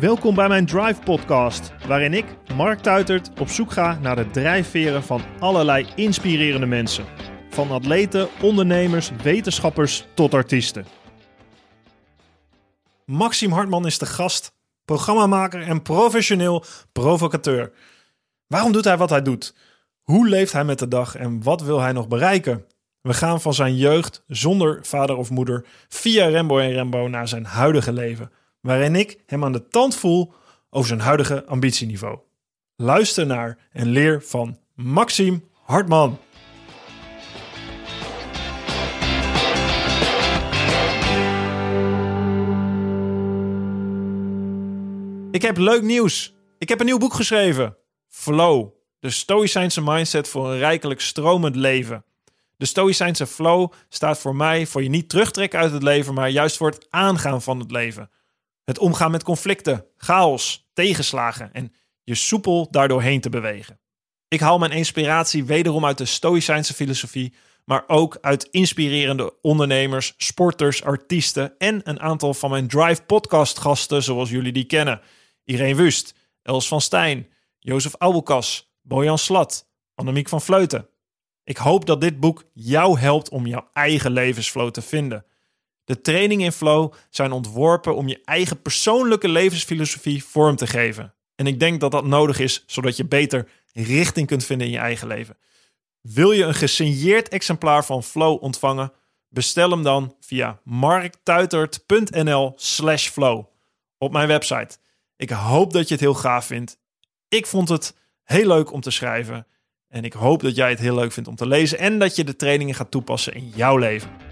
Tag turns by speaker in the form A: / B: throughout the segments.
A: Welkom bij mijn Drive Podcast, waarin ik, Mark Tuitert, op zoek ga naar de drijfveren van allerlei inspirerende mensen. Van atleten, ondernemers, wetenschappers tot artiesten. Maxime Hartman is de gast, programmamaker en professioneel provocateur. Waarom doet hij wat hij doet? Hoe leeft hij met de dag en wat wil hij nog bereiken? We gaan van zijn jeugd zonder vader of moeder via Rembo en Rembo naar zijn huidige leven, waarin ik hem aan de tand voel over zijn huidige ambitieniveau. Luister naar en leer van Maxime Hartman. Ik heb leuk nieuws. Ik heb een nieuw boek geschreven. Flow, de Stoïcijnse mindset voor een rijkelijk stromend leven. De Stoïcijnse flow staat voor mij voor je niet terugtrekken uit het leven, maar juist voor het aangaan van het leven. Het omgaan met conflicten, chaos, tegenslagen en je soepel daardoorheen te bewegen. Ik haal mijn inspiratie wederom uit de Stoïcijnse filosofie, maar ook uit inspirerende ondernemers, sporters, artiesten en een aantal van mijn Drive podcast gasten zoals jullie die kennen. Irene Wust, Els van Stijn, Jozef Abelkas, Bojan Slat, Annemiek van Vleuten. Ik hoop dat dit boek jou helpt om jouw eigen levensflow te vinden. De trainingen in flow zijn ontworpen om je eigen persoonlijke levensfilosofie vorm te geven. En ik denk dat dat nodig is zodat je beter richting kunt vinden in je eigen leven. Wil je een gesigneerd exemplaar van Flow ontvangen? Bestel hem dan via marktuitert.nl/slash flow op mijn website. Ik hoop dat je het heel gaaf vindt. Ik vond het heel leuk om te schrijven. En ik hoop dat jij het heel leuk vindt om te lezen en dat je de trainingen gaat toepassen in jouw leven.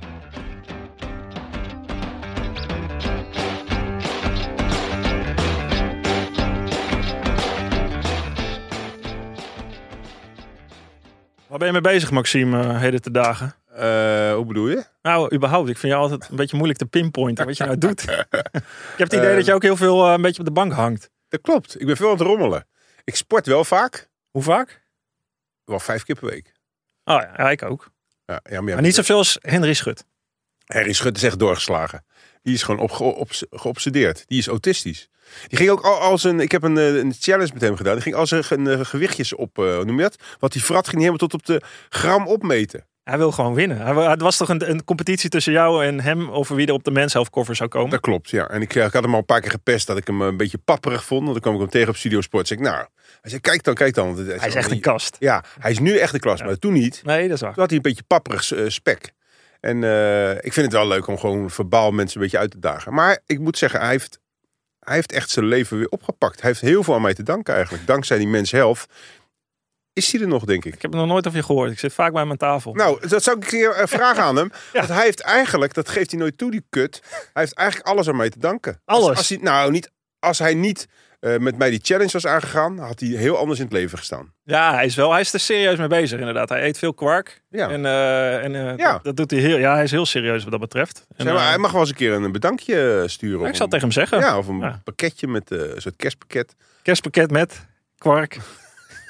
A: Waar ben je mee bezig, Maxime, uh, heden te dagen?
B: Uh, hoe bedoel je?
A: Nou, überhaupt. Ik vind jou altijd een beetje moeilijk te pinpointen wat je nou doet. ik heb het idee uh, dat je ook heel veel uh, een beetje op de bank hangt.
B: Dat klopt. Ik ben veel aan het rommelen. Ik sport wel vaak.
A: Hoe vaak?
B: Wel vijf keer per week.
A: Oh ja, ja ik ook.
B: Ja, ja,
A: maar, maar niet zoveel als Henry Schut.
B: Henry Schut is echt doorgeslagen. Die is gewoon op, op, geobsedeerd. Die is autistisch. Die ging ook als een. Ik heb een, een challenge met hem gedaan. Die ging als een, een gewichtjes op. Uh, noem je dat? Wat die frat ging helemaal tot op de gram opmeten.
A: Hij wil gewoon winnen. Hij, het was toch een, een, competitie tussen jou en hem over wie er op de mens cover zou komen?
B: Dat klopt, ja. En ik, ik, had hem al een paar keer gepest dat ik hem een beetje papperig vond. Want dan kwam ik hem tegen op Studio Sport. Zeg ik, nou, hij zei, kijk dan, kijk dan.
A: Hij is, hij is echt een kast.
B: Ja, hij is nu echt een kast, ja. maar toen niet.
A: Nee, dat is waar.
B: Toen had hij een beetje papperig uh, spek. En uh, ik vind het wel leuk om gewoon verbaal mensen een beetje uit te dagen. Maar ik moet zeggen, hij heeft, hij heeft echt zijn leven weer opgepakt. Hij heeft heel veel aan mij te danken eigenlijk. Dankzij die mens health is hij er nog, denk ik.
A: Ik heb nog nooit over je gehoord. Ik zit vaak bij mijn tafel.
B: Nou, dat zou ik een keer uh, vragen aan hem. ja. Want hij heeft eigenlijk, dat geeft hij nooit toe, die kut. Hij heeft eigenlijk alles aan mij te danken.
A: Alles?
B: Als, als hij, nou, niet, als hij niet uh, met mij die challenge was aangegaan, had hij heel anders in het leven gestaan.
A: Ja, hij is wel, hij is er serieus mee bezig inderdaad. Hij eet veel kwark.
B: Ja.
A: En, uh, en uh, ja. dat, dat, doet hij heel, ja, hij is heel serieus wat dat betreft. En,
B: zeg maar, hij mag wel eens een keer een bedankje sturen.
A: ik zal tegen hem zeggen.
B: Ja, of een ja. pakketje met een soort kerstpakket.
A: Kerstpakket met kwark.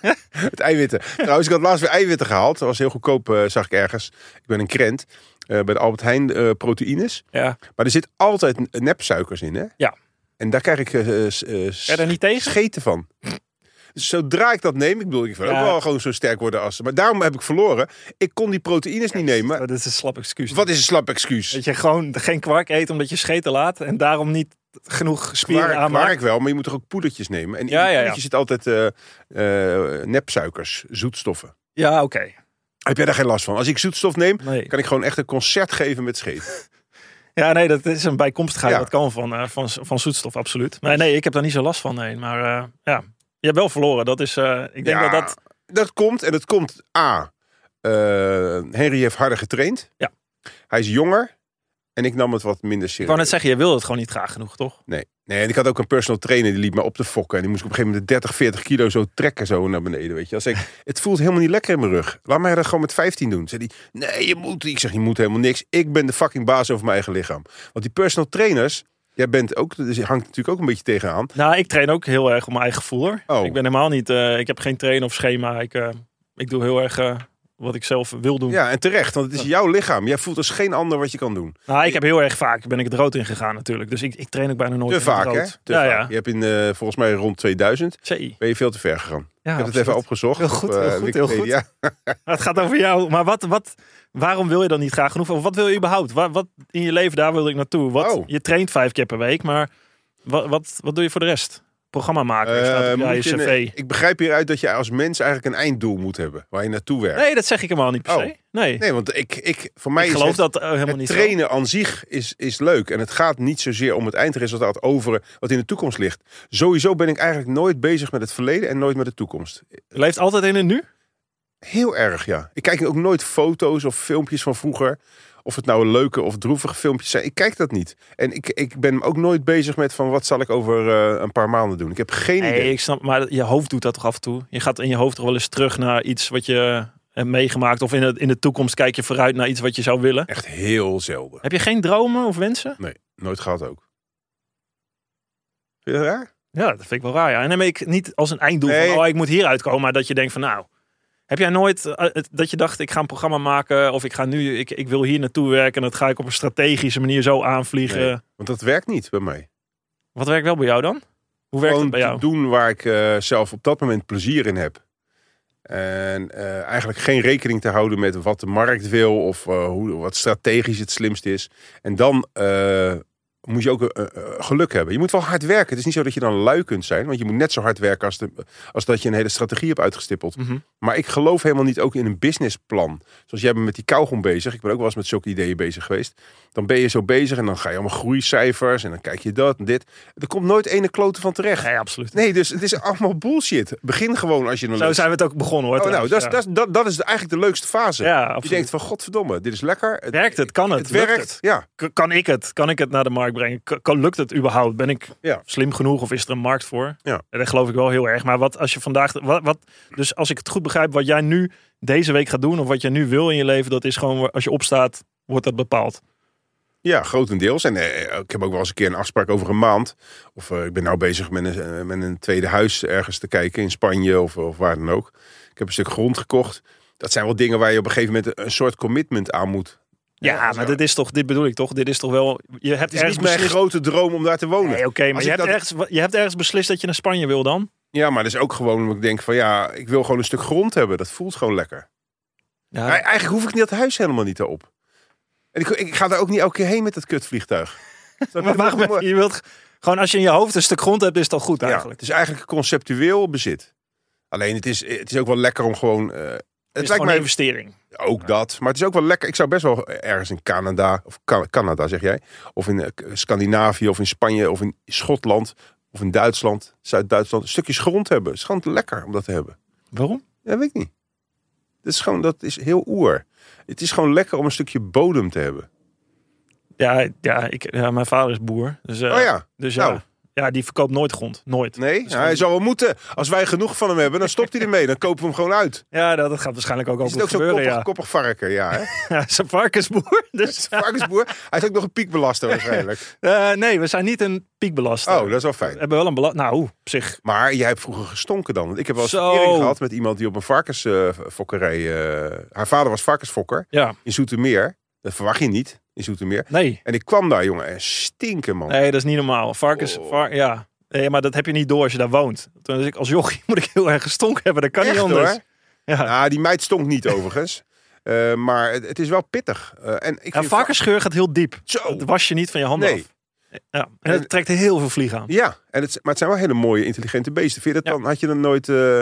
B: het eiwitten. Trouwens, ik had laatst weer eiwitten gehaald. Dat was heel goedkoop, zag ik ergens. Ik ben een krent. Bij de Albert Heijn proteïnes.
A: Ja.
B: Maar er zit altijd nepsuikers in, hè?
A: Ja.
B: En daar krijg ik
A: er niet tegen?
B: scheten van. Zodra ik dat neem, ik bedoel, ik wil ja. ook wel gewoon zo sterk worden als... Maar daarom heb ik verloren. Ik kon die proteïnes niet nemen.
A: Dat is een slap excuus.
B: Wat is een slap excuus?
A: Dat je gewoon geen kwark eet omdat je scheten laat. En daarom niet genoeg spieren
B: kwark,
A: aanmaakt.
B: Kwark wel, maar je moet toch ook poedertjes nemen. En in
A: ja, ja,
B: zit altijd uh, uh, nepsuikers, zoetstoffen.
A: Ja, oké. Okay.
B: Heb jij daar geen last van? Als ik zoetstof neem,
A: nee.
B: kan ik gewoon echt een concert geven met scheet.
A: Ja, nee, dat is een bijkomstigheid ja. wat kan van, uh, van, van zoetstof, absoluut. Maar nee, ik heb daar niet zo last van, nee. Maar uh, ja, je hebt wel verloren. Dat is, uh, ik denk
B: ja,
A: dat dat...
B: Dat komt, en dat komt A. Henry heeft harder getraind.
A: Ja.
B: Hij is jonger. En ik nam het wat minder serieus.
A: Ik wou net zeggen, je wilde het gewoon niet graag genoeg, toch?
B: Nee. Nee, en ik had ook een personal trainer die liep me op te fokken. En die moest ik op een gegeven moment de 30, 40 kilo zo trekken zo naar beneden. Weet je. Als ik, het voelt helemaal niet lekker in mijn rug. Laat mij dat gewoon met 15 doen. Zei hij, nee, je moet. Ik zeg, je moet helemaal niks. Ik ben de fucking baas over mijn eigen lichaam. Want die personal trainers, jij bent ook, dus je hangt natuurlijk ook een beetje tegenaan.
A: Nou, ik train ook heel erg op mijn eigen gevoel.
B: Oh.
A: Ik ben helemaal niet, uh, ik heb geen trainen of schema. Ik, uh, ik doe heel erg uh, wat ik zelf wil doen.
B: Ja, en terecht, want het is jouw lichaam. Jij voelt als geen ander wat je kan doen.
A: Nou, ik heb heel erg vaak ben ik het rood ingegaan natuurlijk. Dus ik, ik train ook bijna nooit
B: Te
A: in het
B: vaak, hè? Te
A: ja,
B: vaak.
A: ja.
B: Je hebt in, eh, volgens mij rond 2000,
A: Zee.
B: ben je veel te ver gegaan.
A: Ja,
B: ik heb het even opgezocht.
A: Heel goed,
B: op, eh,
A: heel goed, heel goed.
B: Wikipedia.
A: Het gaat over jou. Maar wat, wat, waarom wil je dan niet graag genoeg? Of wat wil je überhaupt? Wat, wat in je leven, daar wil ik naartoe. Wat,
B: Oh.
A: Je traint vijf keer per week, maar wat, wat, wat doe je voor de rest? Programma maken, staat
B: Eh,
A: op ja, je cv.
B: ik begrijp hieruit dat je als mens eigenlijk een einddoel moet hebben. Waar je naartoe werkt.
A: Nee, dat zeg ik helemaal niet per
B: Oh.
A: se. Nee,
B: Nee, want ik, ik, voor mij
A: ik
B: is
A: geloof
B: het,
A: dat eh, helemaal niet
B: trainen aan zich is, is leuk. En het gaat niet zozeer om het eindresultaat over wat in de toekomst ligt. Sowieso ben ik eigenlijk nooit bezig met het verleden en nooit met de toekomst.
A: Je leeft altijd in het nu?
B: Heel erg, ja. Ik kijk ook nooit foto's of filmpjes van vroeger. Of het nou leuke of droevige filmpjes zijn. Ik kijk dat niet. En ik, ik ben ook nooit bezig met van wat zal ik over eh, een paar maanden doen. Ik heb geen
A: Nee,
B: idee.
A: ik snap, maar je hoofd doet dat toch af en toe. Je gaat in je hoofd toch wel eens terug naar iets wat je hebt meegemaakt. Of in, het, in de toekomst kijk je vooruit naar iets wat je zou willen.
B: Echt heel zelden.
A: Heb je geen dromen of wensen?
B: Nee, nooit gehad ook. Vind je dat raar?
A: Ja, dat vind ik wel raar. Ja. En dan ben ik niet als een einddoel
B: Nee.
A: van, oh, ik moet hieruit komen. Maar dat je denkt van, nou, heb jij nooit eh, het- dat je dacht, ik ga een programma maken of ik ga nu, ik, ik wil hier naartoe werken en dat ga ik op een strategische manier zo aanvliegen.
B: Nee, want dat werkt niet bij mij.
A: Wat werkt wel bij jou dan? Hoe werkt het
B: Gewoon
A: bij jou?
B: doen waar ik eh, zelf op dat moment plezier in heb. En eh, eigenlijk geen rekening te houden met wat de markt wil of eh, hoe, wat strategisch het slimst is. En dan eh, moet je ook eh, eh, geluk hebben. Je moet wel hard werken. Het is niet zo dat je dan lui kunt zijn, want je moet net zo hard werken als, de, als dat je een hele strategie hebt uitgestippeld.
A: Mhm.
B: Maar ik geloof helemaal niet ook in een businessplan. Zoals jij bent met die kauwgom bezig. Ik ben ook wel eens met zulke ideeën bezig geweest. Dan ben je zo bezig en dan ga je allemaal groeicijfers en dan kijk je dat en dit. Er komt nooit ene klote van terecht.
A: Nee, absoluut.
B: Nee, dus het is allemaal bullshit. Begin gewoon als je een
A: Zo
B: leuk-
A: zijn we het ook begonnen hoor.
B: Oh, nou, dat, is, dat, dat, dat is eigenlijk de leukste fase.
A: ja, ja,
B: je denkt van godverdomme, dit is lekker. Het,
A: werkt het? Kan het?
B: het werkt.
A: het?
B: Ja,
A: Kan ik het? Kan ik het naar de markt brengen? Kan, lukt het überhaupt? Ben ik
B: Ja.
A: slim genoeg of is er een markt voor?
B: Ja.
A: En dat geloof ik wel heel erg. Maar wat als je vandaag, wat, wat, dus als ik het goed begrijp, wat jij nu deze week gaat doen of wat jij nu wil in je leven, dat is gewoon als je opstaat, wordt dat bepaald.
B: ja, grotendeels. En eh, ik heb ook wel eens een keer een afspraak over een maand. Of eh, ik ben nou bezig met een, eh, met een tweede huis ergens te kijken in Spanje of, of waar dan ook. Ik heb een stuk grond gekocht. Dat zijn wel dingen waar je op een gegeven moment een soort commitment aan moet.
A: Ja, maar dit is toch, dit bedoel ik toch? Dit is toch wel, je hebt
B: Het is
A: ergens
B: niet mijn grote droom om daar te wonen.
A: Nee, oké, maar je hebt,
B: dat-
A: ergens, je hebt ergens beslist dat je naar Spanje wil dan?
B: Ja, maar dat is ook gewoon omdat ik denk van ja, ik wil gewoon een stuk grond hebben. Dat voelt gewoon lekker.
A: Ja,
B: Maar eigenlijk hoef ik niet dat huis helemaal niet erop. En ik, ik ga daar ook niet elke keer heen met dat kutvliegtuig.
A: Maar heb je, wilt gewoon als je in je hoofd een stuk grond hebt, is het al goed
B: Ja,
A: eigenlijk.
B: het is eigenlijk conceptueel bezit. Alleen het is, het is ook wel lekker om gewoon... eh,
A: Het
B: lijkt mij
A: een investering.
B: ook dat. Maar het is ook wel lekker. Ik zou best wel ergens in Canada, of Ca- Canada zeg jij. Of in eh, Scandinavië, of in Spanje, of in Schotland, of in Duitsland, Zuid-Duitsland. Een stukjes grond hebben. Het is gewoon lekker om dat te hebben.
A: Waarom?
B: Ja, weet ik niet. Dat is gewoon, dat is heel oer. Het is gewoon lekker om een stukje bodem te hebben.
A: Ja, ja, ik, ja mijn vader is boer. Dus, eh,
B: oh ja,
A: dus ja,
B: nou.
A: Ja, die verkoopt nooit grond. Nooit.
B: nee,
A: Dus
B: ja, hij zal wel moeten. Als wij genoeg van hem hebben, dan stopt hij ermee. Dan kopen we hem gewoon uit.
A: Ja, dat, dat gaat waarschijnlijk ook
B: Is
A: over
B: het ook zo'n koppig,
A: ja.
B: koppig varken? Ja, hè?
A: ja. Zijn varkensboer. Dus,
B: Varkensboer. Hij is ook nog een piekbelaster waarschijnlijk.
A: eh, nee, we zijn niet een piekbelaster.
B: Oh, dat is wel
A: We
B: fijn.
A: hebben wel een belasting. Nou, op zich.
B: Maar jij hebt vroeger gestonken dan. Ik heb wel eens
A: Zo.
B: gehad met iemand die op een varkensfokkerij... eh, haar vader was varkensfokker
A: Ja,
B: in Zoetermeer. Dat verwacht je niet in Zoetermeer.
A: nee.
B: En ik kwam daar, jongen, en stinken, man.
A: Nee, dat is niet normaal. Varkens,
B: Oh.
A: var- ja. Nee, maar dat heb je niet door als je daar woont. Toen was ik als jochie moet ik heel erg gestonken hebben. Dat kan
B: Echt,
A: niet anders.
B: hoor.
A: Ja.
B: Nou, die meid stonk niet overigens. Eh, maar het, het is wel pittig. Eh, en ik
A: Ja, varkensgeur gaat heel diep.
B: Zo.
A: Dat was je niet van je handen
B: Nee.
A: af. Ja. En het trekt heel veel vliegen aan.
B: Ja, en het, maar het zijn wel hele mooie, intelligente beesten. Vind je dat
A: Ja.
B: dan, had je er nooit eh,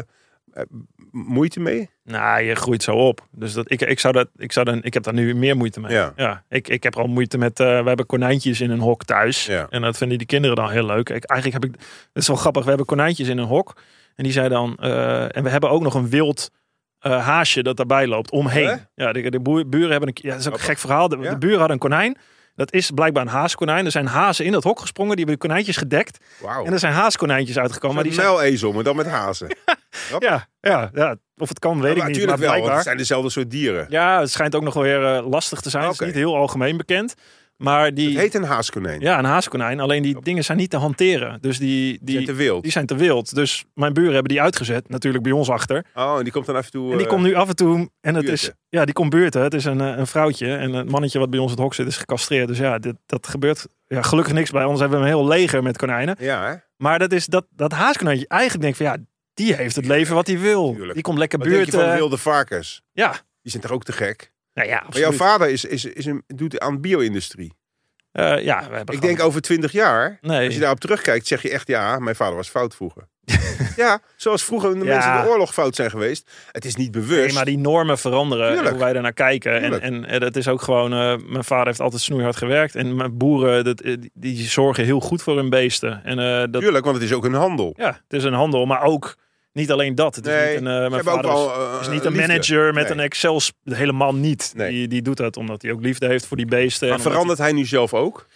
B: moeite mee?
A: Nou, je groeit zo op. Dus dat, ik, ik, zou dat, ik, zou dan, ik heb daar nu meer moeite mee.
B: Ja.
A: ik, ik heb al moeite met... eh we hebben konijntjes in een hok thuis.
B: Ja.
A: En dat vinden die kinderen dan heel leuk. Ik, eigenlijk heb ik... Het is wel grappig. We hebben konijntjes in een hok. En die zei dan... eh, en we hebben ook nog een wild eh, haasje dat daarbij loopt omheen. Ja, de, de buren hebben een... Ja, dat is ook een gek verhaal. De,
B: Ja.
A: de buren hadden een konijn. Dat is blijkbaar een haaskonijn. Er zijn hazen in dat hok gesprongen. Die hebben de konijntjes gedekt. En er zijn haaskonijntjes uitgekomen. Maar
B: Maar
A: die zijn,
B: muilezel, maar dan met hazen.
A: ja, ja, ja, of het kan, weet
B: maar
A: ik niet.
B: natuurlijk
A: Maar
B: wel, het zijn dezelfde soort dieren.
A: Ja, het schijnt ook nog wel weer eh, lastig te zijn. Het is niet heel algemeen bekend. Maar die,
B: Het heet een haaskonijn.
A: ja, een haaskonijn. Alleen die dingen zijn niet te hanteren. Dus die,
B: Die zijn te wild.
A: die zijn te wild. Dus mijn buren hebben die uitgezet. Natuurlijk bij ons achter.
B: Oh, en die komt dan af en toe...
A: En die
B: eh,
A: komt nu af en toe. En het is.
B: buurten.
A: Ja, die komt buurten. Het is een, eh, een vrouwtje. En het mannetje wat bij ons het hok zit is gecastreerd. Dus ja, dit, dat gebeurt. Ja, gelukkig niks bij ons. Hebben we een heel leger met konijnen.
B: Ja, hè?
A: Maar dat is dat, dat haaskonijntje. Eigenlijk denk ik van ja, die heeft het leven wat hij wil.
B: Tuurlijk.
A: Die komt lekker
B: Wat denk je
A: buurten.
B: van wilde varkens?
A: Ja,
B: Die zijn toch ook te gek?
A: Nou ja,
B: Maar jouw vader is, is, is een, doet aan bio-industrie.
A: Eh, ja, we hebben
B: Ik
A: gewoon-
B: denk over twintig jaar,
A: Nee.
B: als je daarop terugkijkt, zeg je echt ja, mijn vader was fout vroeger. ja, zoals vroeger de
A: Ja.
B: mensen in de oorlog fout zijn geweest. Het is niet bewust.
A: Nee, maar die normen veranderen.
B: Tuurlijk.
A: Hoe wij daarnaar kijken. En,
B: Tuurlijk.
A: en, en het is ook gewoon. eh, mijn vader heeft altijd snoeihard gewerkt. En mijn boeren, dat, eh, die, zorgen heel goed voor hun beesten. En eh, dat,
B: Tuurlijk, want het is ook een handel.
A: ja, het is een handel. Maar ook niet alleen dat. Het is
B: Nee,
A: niet een, eh, mijn vader is,
B: wel, eh,
A: is niet een
B: liefde.
A: manager met
B: Nee.
A: een Excel. Helemaal niet.
B: Nee.
A: Die, die doet dat omdat hij ook liefde heeft voor die beesten.
B: Maar verandert hij nu zelf ook?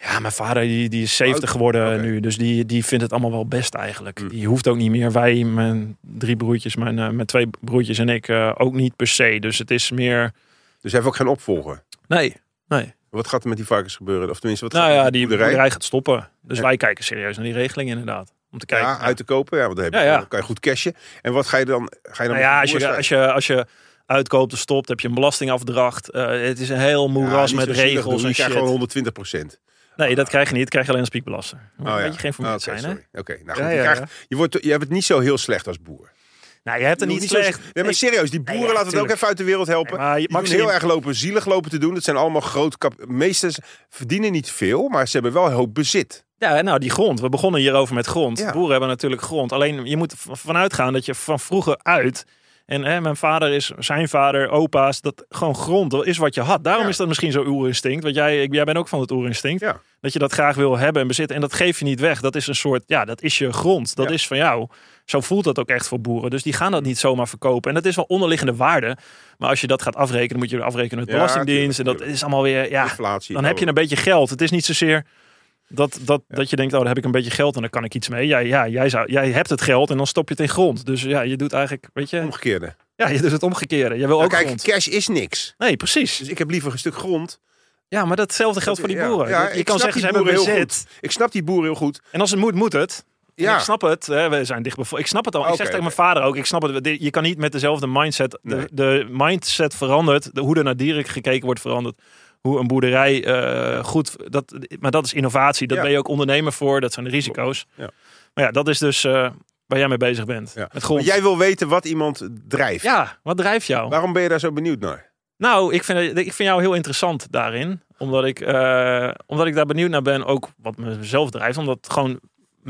A: ja, mijn vader die, die is 70
B: Oud-
A: geworden nu. Dus die, die vindt het allemaal wel best eigenlijk.
B: Hm.
A: Die hoeft ook niet meer. Wij, mijn drie broertjes, mijn, eh, mijn twee broertjes en ik eh, ook niet per se. Dus het is meer...
B: Dus hij heeft ook geen opvolger.
A: Nee, nee.
B: Wat gaat er met die varkens gebeuren? Of tenminste, wat
A: Nou
B: gaat
A: ja,
B: met
A: die
B: boerderij?
A: boerderij gaat stoppen. Dus
B: Ja.
A: wij kijken serieus naar die regeling inderdaad. Om te kijken.
B: Ja, uit te kopen. Ja, want dan, heb je,
A: Ja, ja.
B: dan kan je goed cashen. En wat ga je dan? Ga je dan
A: nou ja, als je, als, je, als je uitkoopt of stopt, heb je een belastingafdracht. Eh, het is een heel moeras met regels en
B: Je krijgt gewoon
A: shit.
B: 120 procent.
A: Nee, dat krijg je niet. Dat krijg je alleen als piekbelasting. Moet
B: Oh,
A: een
B: ja.
A: beetje geen
B: Ah, oké,
A: zijn, hè?
B: Oké, nou goed. Je, krijgt, je, wordt, je hebt het niet zo heel slecht als boer.
A: Nou, je hebt er
B: Je
A: niet slecht.
B: Nee, maar serieus, die boeren
A: Nee, ja,
B: laten het ook even uit de wereld helpen.
A: Nee, maar je- Maxime-
B: heel erg lopen zielig lopen te doen. Dat zijn allemaal groot kap. Meesten verdienen niet veel, maar ze hebben wel een hoop bezit.
A: Ja, nou, die grond. We begonnen hierover met grond.
B: Ja.
A: Boeren hebben natuurlijk grond. Alleen je moet vanuit gaan dat je van vroeger uit. En hè, mijn vader is, zijn vader, opa's, dat gewoon grond dat is wat je had. Daarom
B: Ja.
A: is dat misschien zo oerinstinct. Want jij, ik- jij bent ook van het oerinstinct.
B: Ja.
A: Dat je dat graag wil hebben en bezitten. En dat geef je niet weg. Dat is een soort, ja, dat is je grond. Dat is van jou. Zo voelt dat ook echt voor boeren. Dus die gaan dat niet zomaar verkopen. En dat is wel onderliggende waarde. Maar als je dat gaat afrekenen, moet je er afrekenen met Belastingdienst. en dat is allemaal weer, ja,
B: Inflatie.
A: dan heb je een beetje geld. Het is niet zozeer dat, dat, dat je denkt, oh, dan heb ik een beetje geld en dan kan ik iets mee. Ja, ja jij, zou, jij hebt het geld en dan stop je het in grond. Dus ja, je doet eigenlijk, weet je,
B: omgekeerde.
A: ja, je doet het omgekeerde. Je wil
B: Nou,
A: ook
B: kijk,
A: grond.
B: cash is niks.
A: Nee, precies.
B: Dus ik heb liever een stuk grond.
A: Ja, maar datzelfde geldt voor die boeren.
B: ja,
A: je kan zeggen, ze hebben bezit.
B: Ik snap die boeren heel goed.
A: En als het moet, moet het. En
B: Ja,
A: Ik snap het. Hè, we zijn dicht Ik snap het al. ik zeg tegen mijn vader ook. Ik snap het. Je kan niet met dezelfde mindset. De,
B: Nee.
A: de mindset verandert. De, hoe er naar dieren gekeken wordt veranderd. Hoe een boerderij eh, goed. Dat, maar dat is innovatie. Daar
B: Ja.
A: ben je ook ondernemer voor. Dat zijn de risico's.
B: Ja.
A: Maar ja, dat is dus eh, waar jij mee bezig bent.
B: Ja.
A: Met grond.
B: Maar jij wil weten wat iemand drijft.
A: Ja, wat drijft jou?
B: Waarom ben je daar zo benieuwd naar?
A: Nou, ik vind, ik vind jou heel interessant daarin. Omdat ik, eh, omdat ik daar benieuwd naar ben. Ook wat mezelf drijft. Omdat gewoon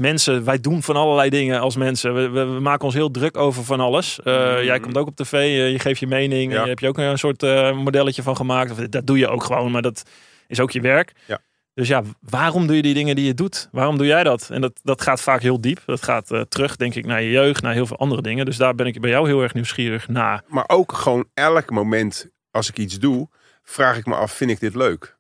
A: mensen, wij doen van allerlei dingen als mensen. We, we, we maken ons heel druk over van alles. Eh,
B: Mhm.
A: Jij komt ook op tv, eh, je geeft je mening.
B: Ja.
A: En je hebt je ook een soort eh, modelletje van gemaakt. Of, dat doe je ook gewoon, maar dat is ook je werk.
B: Ja.
A: Dus ja, waarom doe je die dingen die je doet? Waarom doe jij dat? En dat, dat gaat vaak heel diep. Dat gaat terug, denk ik, naar je jeugd, naar heel veel andere dingen. Dus daar ben ik bij jou heel erg nieuwsgierig naar.
B: Maar ook gewoon elk moment als ik iets doe, vraag ik me af, vind ik dit leuk?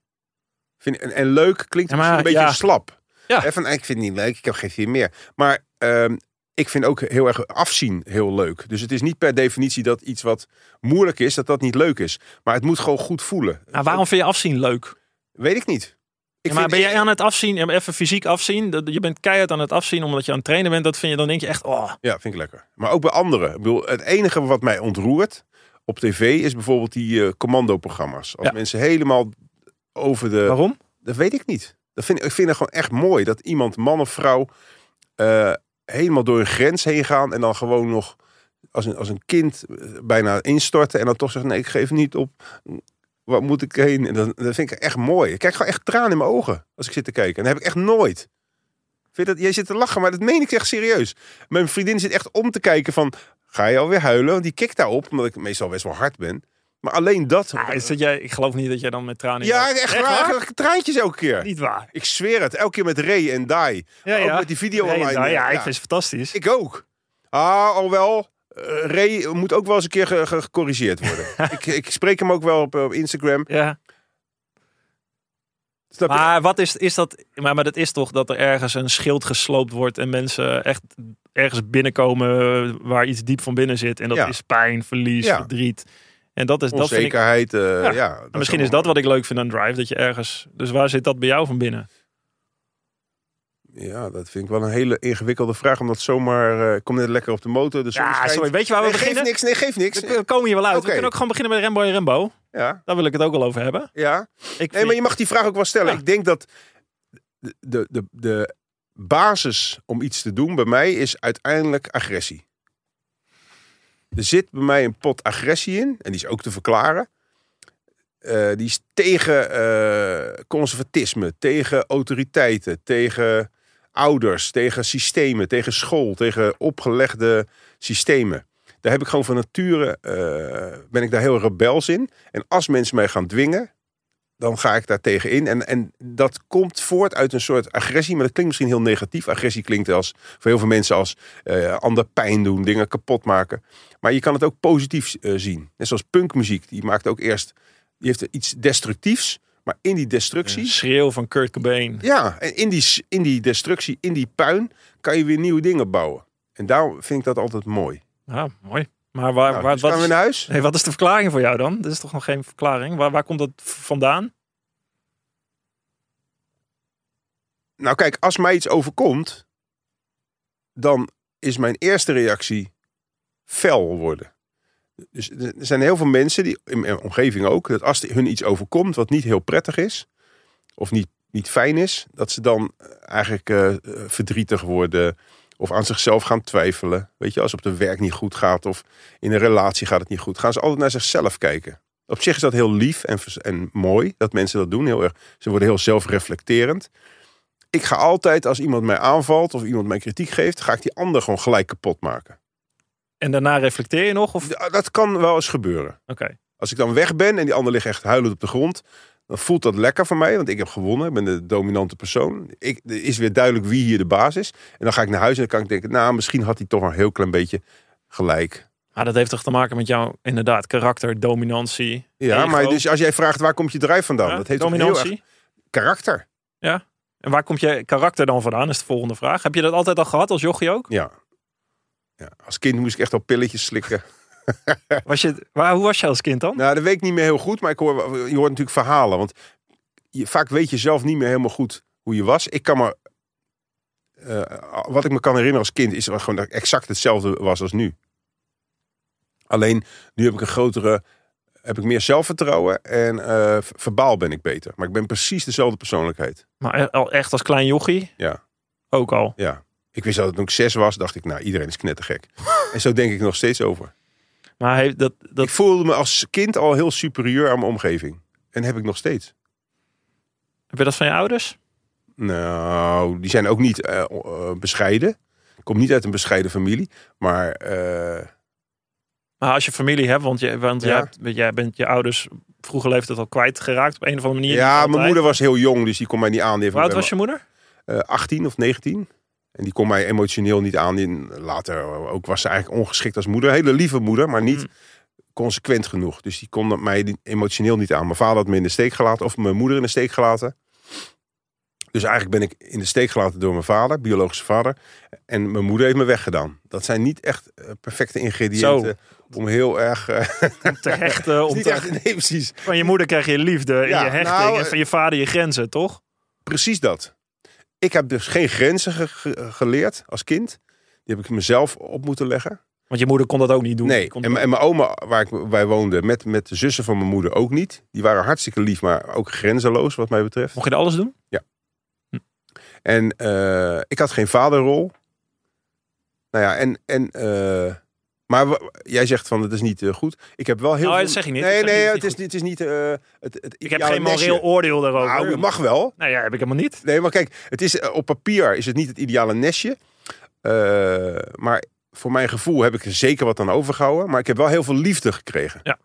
B: Vind, en, en leuk klinkt
A: Ja, maar
B: misschien een beetje
A: ja.
B: slap.
A: Ja.
B: Hè, van, ik vind het niet leuk, ik heb geen zin meer. Maar ehm, ik vind ook heel erg afzien heel leuk. Dus het is niet per definitie dat iets wat moeilijk is, dat dat niet leuk is. Maar het moet gewoon goed voelen.
A: Nou, waarom vind je afzien leuk?
B: Weet ik niet. Ik
A: Ja, maar ben jij aan het afzien, even fysiek afzien? Je bent keihard aan het afzien omdat je aan het trainen bent. Dat vind je, dan denk je echt, oh,
B: Ja, vind ik lekker. Maar ook bij anderen. Ik bedoel, het enige wat mij ontroert op tv is bijvoorbeeld die eh, commando-programma's. Als
A: Ja.
B: mensen helemaal over de...
A: waarom?
B: Dat weet ik niet. Dat vind, ik vind het gewoon echt mooi. Dat iemand, man of vrouw, eh, helemaal door een grens heen gaan. En dan gewoon nog als een, als een kind eh, bijna instorten. En dan toch zeggen, nee, ik geef niet op. Wat moet ik heen? En dat, dat vind ik echt mooi. Ik krijg gewoon echt tranen in mijn ogen als ik zit te kijken. En dat heb ik echt nooit. Vind dat, jij zit te lachen, maar dat meen ik echt serieus. Mijn vriendin zit echt om te kijken van... Ga je alweer huilen? Want die kikt daarop, omdat ik meestal best wel hard ben. Maar alleen dat...
A: Ah, is dat jij, ik geloof niet dat jij dan met tranen...
B: ja, echt waar. Traantjes elke keer.
A: Niet waar.
B: Ik zweer het. Elke keer met Ray en Dai.
A: Ja,
B: ook
A: ja.
B: met die video
A: Nee,
B: online.
A: ja,
B: eh,
A: ik vind het fantastisch.
B: Ik ook. Ah, al wel. eh, Ray moet ook wel eens een keer ge- ge- gecorrigeerd worden. ik, ik spreek hem ook wel op, op Instagram.
A: Ja.
B: Snap je?
A: Maar wat is, is dat? Maar, maar dat is toch dat er ergens een schild gesloopt wordt en mensen echt ergens binnenkomen waar iets diep van binnen zit. En dat
B: Ja.
A: is pijn, verlies,
B: Ja.
A: verdriet. En dat is, dat vind ik,
B: Onzekerheid, eh, ja.
A: Ja.
B: dat
A: misschien is dat wat ik leuk vind aan Drive. Dat je ergens... Dus waar zit dat bij jou van binnen?
B: Ja, dat vind ik wel een hele ingewikkelde vraag. Omdat zomaar... eh, ik kom net lekker op de motor. De
A: Ja,
B: schijnt.
A: sorry. Weet je waar we
B: Nee,
A: beginnen?
B: niks. Nee, geeft niks.
A: We komen hier wel uit. We kunnen ook gewoon beginnen met Rembo en Rembo.
B: Ja,
A: Daar wil ik het ook wel over hebben.
B: ja.
A: Ik
B: Nee, maar je mag die vraag ook wel stellen.
A: Ja.
B: Ik denk dat de, de, de, de basis om iets te doen bij mij is uiteindelijk agressie. Er zit bij mij een pot agressie in, en die is ook te verklaren. Eh, die is tegen eh, conservatisme, tegen autoriteiten, tegen ouders, tegen systemen, tegen school, tegen opgelegde systemen. Daar heb ik gewoon van nature, eh, ben ik daar heel rebels in. En als mensen mij gaan dwingen, dan ga ik daar tegen in. En, en dat komt voort uit een soort agressie. Maar dat klinkt misschien heel negatief. Agressie klinkt als, voor heel veel mensen als eh ander pijn doen, dingen kapot maken. Maar je kan het ook positief eh, zien. Net zoals punkmuziek. Die maakt ook eerst, die heeft iets destructiefs. Maar in die destructie,
A: Schreeuw van Kurt Cobain.
B: ja, en in die, in die destructie, in die puin, kan je weer nieuwe dingen bouwen. En daarom vind ik dat altijd mooi.
A: Ja, mooi. Maar waar,
B: Nou,
A: waar,
B: dus
A: wat,
B: gaan we naar huis?
A: hey, wat is de verklaring voor jou dan? Dit is toch nog geen verklaring? Waar, waar komt dat vandaan?
B: Nou kijk, als mij iets overkomt, dan is mijn eerste reactie fel worden. Dus er zijn heel veel mensen, die, in mijn omgeving ook, dat als hun iets overkomt wat niet heel prettig is, of niet, niet fijn is, dat ze dan eh, eigenlijk eh, eh, verdrietig worden of aan zichzelf gaan twijfelen. Weet je, als het op de werk niet goed gaat of in een relatie gaat het niet goed, gaan ze altijd naar zichzelf kijken. Op zich is dat heel lief en, en mooi dat mensen dat doen. Heel erg, ze worden heel zelfreflecterend. Ik ga altijd, als iemand mij aanvalt of iemand mij kritiek geeft, ga ik die ander gewoon gelijk kapot maken.
A: En daarna reflecteer je nog? Of... Oké.
B: Dat kan wel eens gebeuren. Als ik dan weg ben en die ander ligt echt huilend op de grond, dan voelt dat lekker voor mij, want ik heb gewonnen. Ik ben de dominante persoon. Ik, er is weer duidelijk wie hier de baas is. En dan ga ik naar huis en dan kan ik denken, nou, misschien had hij toch een heel klein beetje gelijk.
A: Maar dat heeft toch te maken met jouw inderdaad karakter, dominantie.
B: Ja,
A: ego?
B: maar dus als jij vraagt waar komt je drijf vandaan,
A: Ja,
B: dat heeft toch heel
A: dominantie.
B: erg karakter.
A: En waar komt je karakter dan vandaan? Is de volgende vraag. Heb je dat altijd al gehad als jochie ook?
B: Ja. ja. Als kind moest ik echt al pilletjes slikken.
A: Was je, waar, hoe was je als kind dan?
B: Nou, dat weet ik niet meer heel goed, maar ik hoor, je hoort natuurlijk verhalen. Want je, vaak weet je zelf niet meer helemaal goed hoe je was. Ik kan me, eh, wat ik me kan herinneren als kind, is gewoon dat ik exact hetzelfde was als nu. Alleen, nu heb ik een grotere, heb ik meer zelfvertrouwen en eh, verbaal ben ik beter. Maar ik ben precies dezelfde persoonlijkheid.
A: Maar e- al echt als klein jochie?
B: Ja.
A: Ook al.
B: Ja. Ik wist dat toen ik zes was, dacht ik, nou, iedereen is knettergek. en zo denk ik nog steeds over.
A: Maar heeft dat, dat,
B: Ik voelde me als kind al heel superieur aan mijn omgeving. En heb ik nog steeds.
A: heb je dat van je ouders?
B: Nou, die zijn ook niet eh, eh, bescheiden. Ik kom niet uit een bescheiden familie. Maar eh,
A: Maar als je familie hebt, want, je, want
B: Ja.
A: jij, hebt, jij bent je ouders vroeger leeftijd al kwijtgeraakt op een of andere manier.
B: ja, mijn moeder was heel jong, dus die kon mij niet aan.
A: Hoe oud was je moeder?
B: eh, 18 of 19. En die kon mij emotioneel niet aan. Die, later ook was ze eigenlijk ongeschikt als moeder. Hele lieve moeder, maar niet
A: Mm.
B: consequent genoeg. Dus die kon mij emotioneel niet aan. Mijn vader had me in de steek gelaten, of mijn moeder in de steek gelaten. Dus eigenlijk ben ik in de steek gelaten door mijn vader, biologische vader. En mijn moeder heeft me weggedaan. Dat zijn niet echt eh, perfecte ingrediënten om heel erg... eh,
A: Om te hechten. Om
B: niet
A: te,
B: echt, nee, precies.
A: Van je moeder krijg je liefde en
B: Ja,
A: je hechting.
B: nou,
A: en van je vader je grenzen, toch?
B: Precies dat. Ik heb dus geen grenzen ge- ge- geleerd als kind. Die heb ik mezelf op moeten leggen.
A: Want je moeder kon dat ook niet doen.
B: Nee, en, en mijn oma, waar ik bij woonde, met, met de zussen van mijn moeder ook niet. Die waren hartstikke lief, maar ook grenzeloos wat mij betreft.
A: Mocht je alles doen?
B: En eh, ik had geen vaderrol. Nou ja, en... en eh, maar jij zegt van het is niet eh, goed. Ik heb wel heel
A: Nou,
B: veel...
A: dat zeg ik niet.
B: Nee, nee, het is, niet- het is niet eh, het, het
A: Ik heb geen moreel oordeel daarover.
B: Nou, het mag wel.
A: Nou ja, heb ik helemaal niet.
B: Nee, maar kijk, het is, eh, op papier is het niet het ideale nestje. Maar voor mijn gevoel heb ik er zeker wat aan overgehouden. Maar ik heb wel heel veel liefde gekregen.
A: Ja.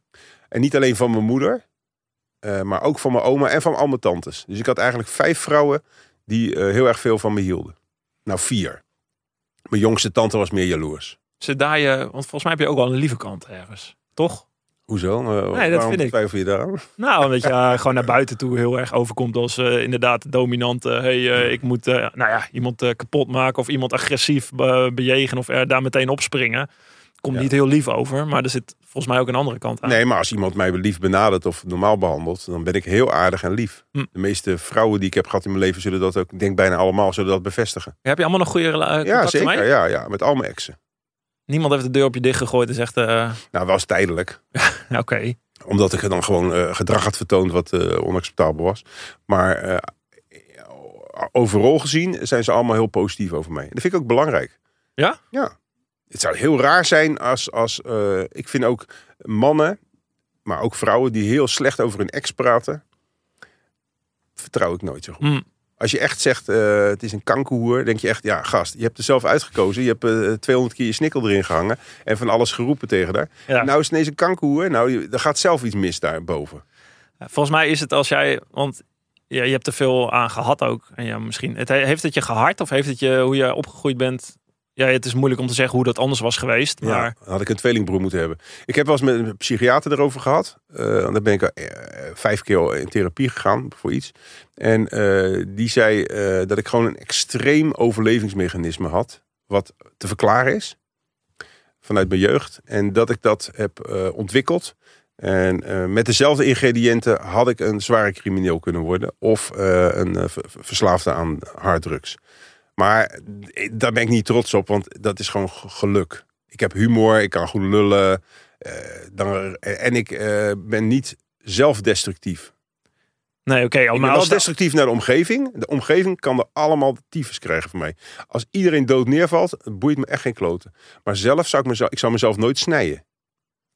B: En niet alleen van mijn moeder, maar ook van mijn oma en van al mijn tantes. Dus ik had eigenlijk vijf vrouwen die heel erg veel van me hielden. Nou, vier. Mijn jongste tante was meer jaloers.
A: Zit daar je, want volgens mij heb je ook wel een lieve kant ergens. Toch?
B: Hoezo? Eh,
A: Nee, dat vind ik.
B: twijfel je?
A: Nou, omdat je eh, gewoon naar buiten toe heel erg overkomt als eh, inderdaad dominant. hey, ik moet nou ja, iemand kapot maken of iemand agressief be- bejegenen of er daar meteen opspringen. Komt
B: Ja.
A: niet heel lief over, maar er zit volgens mij ook een andere kant aan.
B: Nee, maar als iemand mij lief benadert of normaal behandelt, dan ben ik heel aardig en lief.
A: Hm.
B: De meeste vrouwen die ik heb gehad in mijn leven zullen dat ook, ik denk bijna allemaal, zullen dat bevestigen.
A: Heb je allemaal nog goede rela-
B: Ja,
A: contacten
B: zeker.
A: mee?
B: Ja, ja, met al mijn exen.
A: Niemand heeft de deur op je dicht gegooid en zegt, eh,
B: Nou, was tijdelijk.
A: oké.
B: Omdat ik er dan gewoon eh, gedrag had vertoond wat eh, onacceptabel was. Maar overal gezien zijn ze allemaal heel positief over mij. En dat vind ik ook belangrijk.
A: Ja?
B: Ja. Het zou heel raar zijn als... als ik vind ook mannen, maar ook vrouwen die heel slecht over hun ex praten. Vertrouw ik nooit zo goed.
A: Hm.
B: Als je echt zegt, eh, het is een kankerhoer, denk je echt, ja gast, je hebt er zelf uitgekozen. Je hebt eh 200 keer je snikkel erin gehangen en van alles geroepen tegen haar.
A: Ja.
B: Nou is het ineens een kankerhoer, nou, er gaat zelf iets mis daarboven.
A: Volgens mij is het als jij, want ja, je hebt er veel aan gehad ook. En ja, misschien, het, heeft het je gehard of heeft het je, hoe je opgegroeid bent? Ja, het is moeilijk om te zeggen hoe dat anders was geweest. Maar
B: Ja, had ik een tweelingbroer moeten hebben. Ik heb wel eens met een psychiater erover gehad. Uh, dan ben ik eh, vijf keer in therapie gegaan voor iets. En uh, die zei dat ik gewoon een extreem overlevingsmechanisme had. Wat te verklaren is. Vanuit mijn jeugd. En dat ik dat heb ontwikkeld. En met dezelfde ingrediënten had ik een zware crimineel kunnen worden. Of een verslaafde aan harddrugs. Maar daar ben ik niet trots op, want dat is gewoon geluk. Ik heb humor, ik kan goed lullen. Uh, dan, en ik uh, ben niet zelfdestructief.
A: Nee, oké. Okay,
B: ik ben wel destructief naar de omgeving. De omgeving kan er allemaal tyfus krijgen van mij. Als iedereen dood neervalt, boeit me echt geen kloten. Maar zelf zou ik mezelf, ik zou mezelf nooit snijden.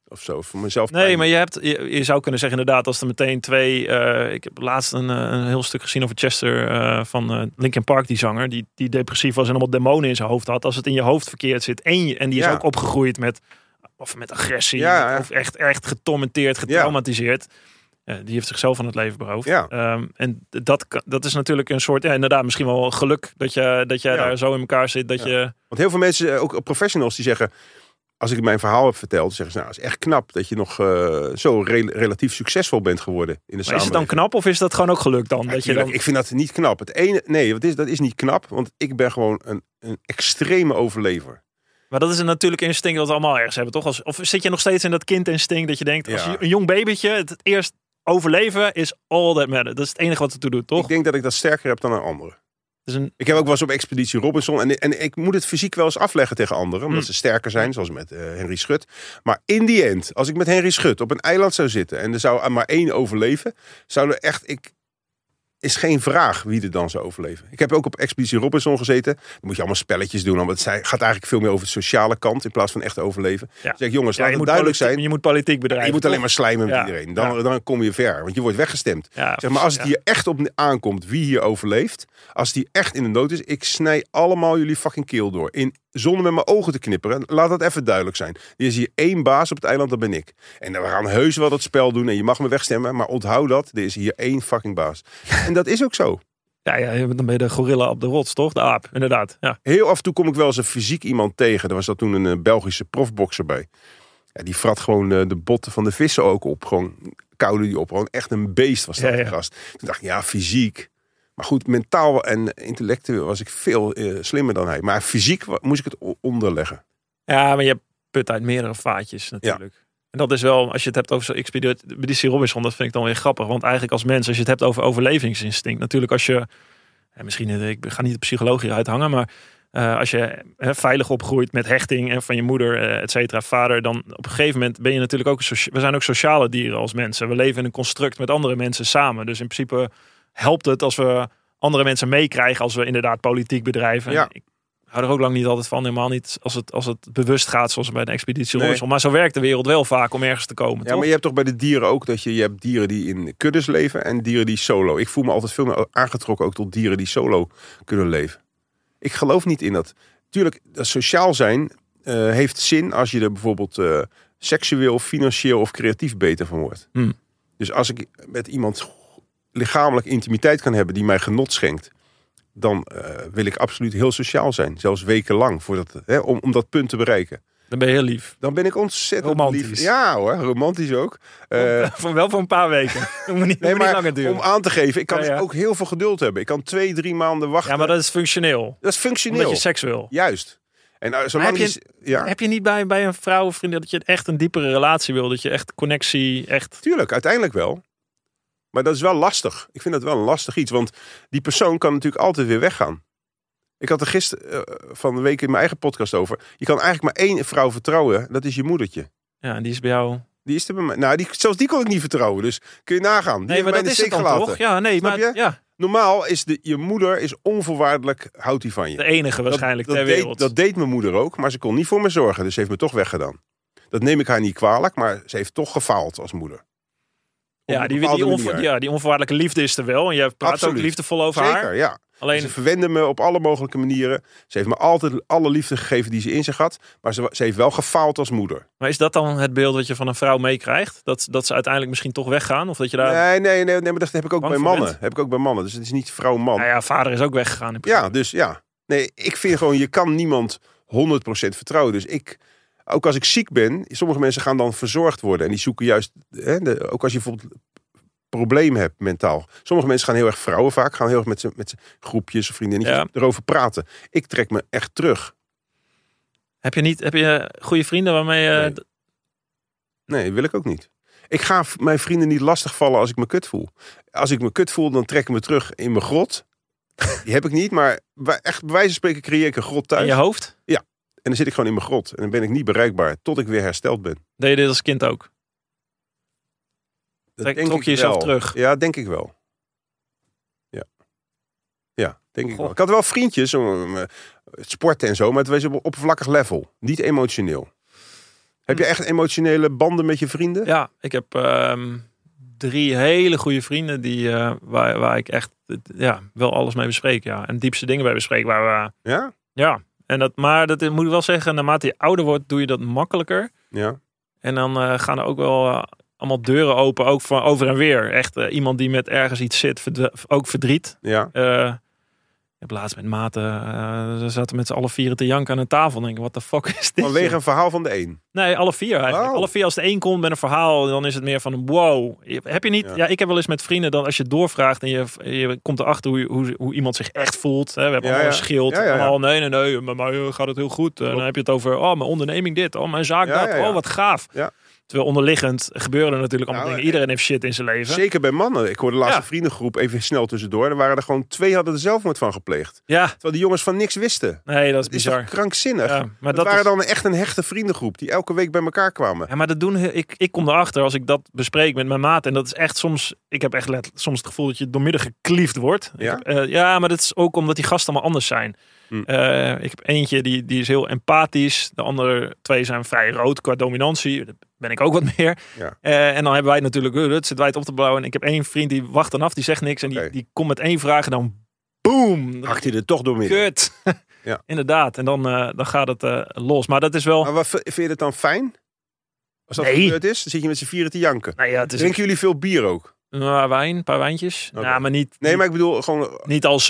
B: Of zo, voor mezelf.
A: Nee, maar je, hebt, je, je, zou kunnen zeggen inderdaad, als er meteen twee... Uh, ik heb laatst een, een, heel stuk gezien over Chester uh, van uh, Linkin Park, die zanger. Die, die depressief was en allemaal demonen in zijn hoofd had. Als het in je hoofd verkeerd zit en, je, en die is
B: Ja.
A: ook opgegroeid met, of met agressie.
B: Ja.
A: Of echt, echt getormenteerd, getraumatiseerd. Ja. die heeft zichzelf van het leven beroofd.
B: Ja.
A: Um, en dat, dat is natuurlijk een soort, ja, inderdaad, misschien wel geluk dat, je, dat jij
B: Ja.
A: daar zo in elkaar zit. Dat je,
B: Want heel veel mensen, ook professionals, die zeggen... Als ik mijn verhaal heb verteld, zeggen ze... Nou, het is echt knap dat je nog eh, zo re- relatief succesvol bent geworden in de
A: maar is het dan knap of is dat gewoon ook geluk dan?
B: Ja,
A: dat je dan
B: Ik vind dat niet knap. Het ene, nee, wat is, dat is niet knap, want ik ben gewoon een, een extreme overlever.
A: Maar dat is een natuurlijk instinct dat we allemaal ergens hebben, toch? Als, of zit je nog steeds in dat kindinstinct dat je denkt, als
B: Ja.
A: je een jong babytje, het, het eerst overleven is all that matters. Dat is het enige wat het toe doet, toch?
B: Ik denk dat ik dat sterker heb dan een ander.
A: Het is een,
B: Ik heb ook wel eens op Expeditie Robinson. En, en ik moet het fysiek wel eens afleggen tegen anderen. Omdat
A: Mm.
B: ze sterker zijn, zoals met eh, Henry Schut. Maar in die end, als ik met Henry Schut op een eiland zou zitten. En er zou maar één overleven. Zou er echt. Ik, is geen vraag wie er dan zou overleven. Ik heb ook op Expeditie Robinson gezeten. Dan moet je allemaal spelletjes doen. Want het zij- gaat eigenlijk veel meer over de sociale kant. In plaats van echt overleven.
A: Ja.
B: Zeg jongens,
A: ja,
B: laat het duidelijk zijn.
A: je moet politiek bedrijven.
B: Je moet alleen maar slijmen met iedereen. Dan, dan kom je ver. Want je wordt weggestemd. Zeg maar, als het hier echt op aankomt wie hier overleeft. Als die echt in de nood is. Ik snij allemaal jullie fucking keel door. In, zonder met mijn ogen te knipperen. Laat dat even duidelijk zijn. Er is hier één baas op het eiland, dat ben ik. En we gaan heus wel dat spel doen. En je mag me wegstemmen. Maar onthoud dat. Er is hier één fucking baas. En dat is ook zo.
A: Ja, ja, dan ben je de gorilla op de rots, toch? De aap, inderdaad. Ja.
B: Heel af en toe kom ik wel eens een fysiek iemand tegen. Er was dat toen een eh, Belgische profbokser bij. Ja, die frat gewoon eh, de botten van de vissen ook op. Gewoon koude die op. Gewoon echt een beest was dat
A: Ja, ja.
B: die gast. Toen dacht ik, ja, fysiek. Maar goed, mentaal en intellectueel was ik veel eh, slimmer dan hij. Maar fysiek moest ik het onderleggen.
A: ja, maar je put uit meerdere vaatjes natuurlijk. En dat is wel, als je het hebt over zo'n Expeditie Robinson, dat vind ik dan weer grappig. Want eigenlijk als mens, als je het hebt over overlevingsinstinct. Natuurlijk als je, en misschien, eh, ik ga niet de psycholoog hier uithangen, maar eh, als je veilig opgroeit met hechting en van je moeder, eh, et cetera, vader, dan op een gegeven moment ben je natuurlijk ook, we zijn ook sociale dieren als mensen. We leven in een construct met andere mensen samen. Dus in principe helpt het als we andere mensen meekrijgen als we inderdaad politiek bedrijven.
B: Ja.
A: Ik hou er ook lang niet altijd van, helemaal niet als het, als het bewust gaat, zoals bij de expeditie
B: Nee.
A: Maar zo werkt de wereld wel vaak om ergens te komen.
B: Ja,
A: toch?
B: maar je hebt toch bij de dieren ook dat je, je hebt dieren die in kuddes leven en dieren die solo. Ik voel me altijd veel meer aangetrokken ook tot dieren die solo kunnen leven. Ik geloof niet in dat. Tuurlijk, dat sociaal zijn eh, heeft zin als je er bijvoorbeeld eh, seksueel, financieel of creatief beter van wordt.
A: Hmm.
B: Dus als ik met iemand lichamelijk intimiteit kan hebben die mij genot schenkt, dan eh, wil ik absoluut heel sociaal zijn. Zelfs wekenlang, voordat, hè, om, om dat punt te bereiken.
A: Dan ben je heel lief.
B: Dan ben ik ontzettend
A: Romantisch.
B: lief. Ja hoor, romantisch ook. Eh,
A: Voor, wel voor een paar weken. Dat moet niet,
B: Nee,
A: niet
B: maar
A: langer duren.
B: om aan te geven, ik kan
A: Ja, ja.
B: ook heel veel geduld hebben. Ik kan twee, drie maanden wachten.
A: Ja, maar dat is functioneel.
B: dat is functioneel.
A: Omdat je seks wil.
B: Juist. En uh,
A: heb je-
B: ja,
A: Heb je niet bij, bij een vrouw of vriendin dat je echt een diepere relatie wil? Dat je echt connectie, echt...
B: tuurlijk, uiteindelijk wel. Maar dat is wel lastig. Ik vind dat wel een lastig iets, want die persoon kan natuurlijk altijd weer weggaan. Ik had er gisteren eh, van de week in mijn eigen podcast over. Je kan eigenlijk maar één vrouw vertrouwen. Dat is je moedertje.
A: Ja, en die is bij jou...
B: Die is er bij mij. Nou, die, zelfs die kon ik niet vertrouwen. Dus kun je nagaan. Die
A: Nee, maar
B: mij
A: dat is het
B: steek
A: dan
B: gelaten.
A: toch? Ja, nee,
B: Snap
A: maar
B: je?
A: ja,
B: Normaal is de, je moeder is onvoorwaardelijk, houdt die van je.
A: de enige waarschijnlijk
B: dat,
A: ter
B: dat
A: wereld.
B: Deed, dat deed mijn moeder ook, maar ze kon niet voor me zorgen. Dus ze heeft me toch weggedaan. Dat neem ik haar niet kwalijk, maar ze heeft toch gefaald als moeder.
A: Ja, die, die, onvo-
B: manier.
A: ja, die onvoorwaardelijke liefde is er wel. En je praat
B: Absoluut.
A: ook liefdevol over
B: Zeker,
A: haar.
B: ja.
A: Alleen,
B: Ze verwende me op alle mogelijke manieren. Ze heeft me altijd alle liefde gegeven die ze in zich had. Maar ze, ze heeft wel gefaald als moeder.
A: maar is dat dan het beeld wat je van een vrouw meekrijgt? Dat, dat ze uiteindelijk misschien toch weggaan? Of dat je daar...
B: Nee, nee, nee, nee, maar dat heb ik ook bij mannen.
A: bent?
B: Heb ik ook bij mannen. Dus het is niet vrouw-man.
A: Nou ja, vader is ook weggegaan. In.
B: Ja, dus ja. Nee, ik vind gewoon, je kan niemand 100% vertrouwen. Dus ik, ook als ik ziek ben, sommige mensen gaan dan verzorgd worden. En die zoeken juist, hè, de, ook als je bijvoorbeeld probleem hebt mentaal. Sommige mensen gaan heel erg, vrouwen vaak, gaan heel erg met met groepjes of vriendinnetjes
A: Ja.
B: erover praten. Ik trek me echt terug.
A: Heb je niet heb je goede vrienden waarmee je...
B: Nee. Nee, wil ik ook niet. Ik ga mijn vrienden niet lastigvallen als ik me kut voel. Als ik me kut voel, dan trek ik me terug in mijn grot. Die heb ik niet, maar bij- echt bij wijze van spreken creëer ik een grot thuis.
A: in je hoofd?
B: En dan zit ik gewoon in mijn grot. En dan ben ik niet bereikbaar tot ik weer hersteld ben.
A: Deed je dit als kind ook?
B: Dat
A: Trek-
B: denk
A: trok
B: ik
A: je jezelf
B: wel.
A: terug?
B: Ja, denk ik wel. Ja. Ja, denk ik wel. Ik had wel vriendjes, om, eh, sporten en zo, maar het was op oppervlakkig level. Niet emotioneel. Heb je echt emotionele banden met je vrienden?
A: Hm. Ja, ik heb ehm, drie hele goede vrienden die, eh, waar, waar ik echt ja, wel alles mee bespreek. Ja. En diepste dingen bij bespreek. Waar we,
B: Ja?
A: ja, en dat, maar dat moet ik wel zeggen, naarmate je ouder wordt, doe je dat makkelijker.
B: Ja.
A: En dan eh, gaan er ook wel eh, allemaal deuren open, ook van over en weer. Echt eh, iemand die met ergens iets zit, verdr- ook verdriet.
B: Ja.
A: Heb laatst met maten, eh, ze zaten met z'n alle vieren te janken aan een tafel. En denk wat de fuck is dit?
B: Vanwege een verhaal van de een.
A: Nee, alle vier eigenlijk.
B: Oh.
A: Alle vier als de één komt met een verhaal, dan is het meer van een wow. Heb je niet?
B: Ja.
A: Ja. ik heb wel eens met vrienden dan als je doorvraagt en je, je komt erachter hoe, hoe, hoe iemand zich echt voelt. Hè? We hebben
B: Ja,
A: allemaal een schild. Allemaal, nee, nee, nee, met mij gaat het heel goed. En dan heb je het over, oh, mijn onderneming dit, oh, mijn zaak dat, oh, wat gaaf.
B: Ja.
A: Terwijl onderliggend gebeuren er natuurlijk allemaal
B: Nou,
A: dingen. Iedereen heeft shit in zijn leven.
B: Zeker bij mannen. Ik hoorde laatst
A: Ja.
B: een vriendengroep even snel tussendoor. Er waren er gewoon twee hadden er zelfmoord van gepleegd.
A: Ja,
B: Terwijl die jongens van niks wisten.
A: nee, dat is
B: Dat is
A: bizar.
B: krankzinnig?
A: Ja, maar
B: dat
A: dat
B: waren
A: is,
B: dan echt een hechte vriendengroep die elke week bij elkaar kwamen.
A: Ja, maar dat doen ik. Ik kom erachter als ik dat bespreek met mijn maat. En dat is echt soms. Ik heb echt let, soms het gevoel dat je doormidden gekliefd wordt.
B: Ja?
A: eh, ja, maar dat is ook omdat die gasten allemaal anders zijn.
B: Hm.
A: Eh, ik heb eentje die, die is heel empathisch. De andere twee zijn vrij rood qua dominantie. Ben ik ook wat meer.
B: Ja.
A: Eh, en dan hebben wij het natuurlijk. Uh, het zit wij het op te bouwen. En ik heb één vriend die wacht dan af. Die zegt niks. En die, die komt met één vraag. En dan boom.
B: Hakt hij er toch door midden.
A: Kut.
B: Ja.
A: Inderdaad. En dan, dan gaat het los. Maar dat is wel.
B: Maar wat, vind je het dan fijn? Als dat
A: Nee.
B: gebeurd is, dan zit je met z'n vieren te janken.
A: Nou ja,
B: Drinken jullie veel bier ook?
A: Nou, wijn, een paar wijntjes. Ja, maar niet,
B: Nee, maar ik bedoel gewoon...
A: niet als...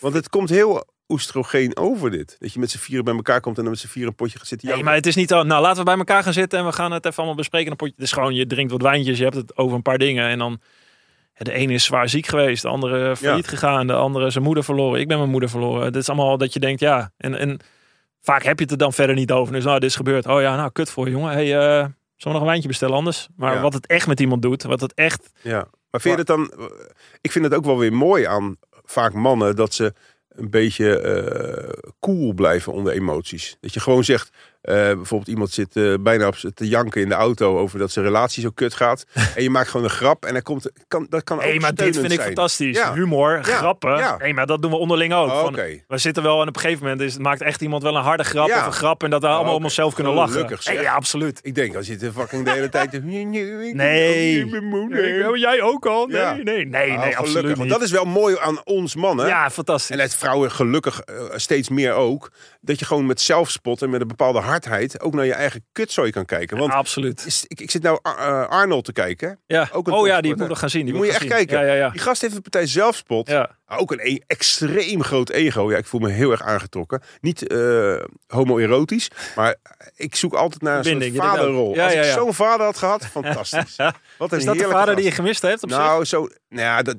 B: Want het komt heel oestrogeen over dit. Dat je met z'n vieren bij elkaar komt en dan met z'n vieren een potje gaat zitten
A: nee, maar het is niet... al- Nou, laten we bij elkaar gaan zitten en we gaan het even allemaal bespreken. Een potje, is gewoon, je drinkt wat wijntjes, je hebt het over een paar dingen. En dan... De ene is zwaar ziek geweest, de andere failliet gegaan, de andere zijn moeder verloren. Ik ben mijn moeder verloren. Het is allemaal dat je denkt, ja. En, en vaak heb je het er dan verder niet over. Dus nou, dit is gebeurd. Oh ja, nou, kut voor je, jongen. Hey, eh, zullen we nog een wijntje bestellen anders? Maar
B: Ja.
A: wat het echt met iemand doet, wat het echt...
B: Ja. Maar vind je het dan... Ik vind het ook wel weer mooi aan vaak mannen dat ze een beetje eh cool blijven onder emoties. Dat je gewoon zegt, eh, bijvoorbeeld iemand zit eh, bijna op te janken in de auto over dat zijn relatie zo kut gaat. en je maakt gewoon een grap en dan komt, kan, dat kan ook
A: Nee, maar dit vind ik fantastisch.
B: Ja.
A: Humor, grappen.
B: ja.
A: Nee, maar dat doen we onderling ook.
B: Oh,
A: Van,
B: Oké.
A: We zitten wel en op een gegeven moment is, maakt echt iemand wel een harde grap
B: Ja.
A: of een grap en dat we allemaal om
B: oké.
A: onszelf kunnen lachen.
B: Gelukkig.
A: Nee, ja, absoluut.
B: Ik denk, als je de fucking de hele tijd...
A: Nee. Oh, jij ook al? Nee, nee, nee, nee, absoluut
B: want dat is wel mooi aan ons mannen.
A: ja, fantastisch.
B: En het vrouwen gelukkig eh, steeds meer ook. Dat je gewoon met zelfspot en met een bepaalde hardheid ook naar je eigen kutzooi kan kijken. Want
A: absoluut.
B: is- ik, ik zit nou Ar- Arnold te kijken.
A: Ja.
B: ook een
A: oh ja, die moet nog gaan zien. Die,
B: moet je echt
A: zien.
B: kijken.
A: Ja, ja,
B: Die gast heeft een partij zelfspot.
A: ja.
B: Ook een e- extreem groot ego. Ja, ik voel me heel erg aangetrokken. Niet eh, homoerotisch, maar ik zoek altijd naar een soort vaderrol. Als ik zo'n vader had gehad, fantastisch. Wat een
A: Is dat de vader die je gemist heeft op zich?
B: Nou, zo, nou ja, dat,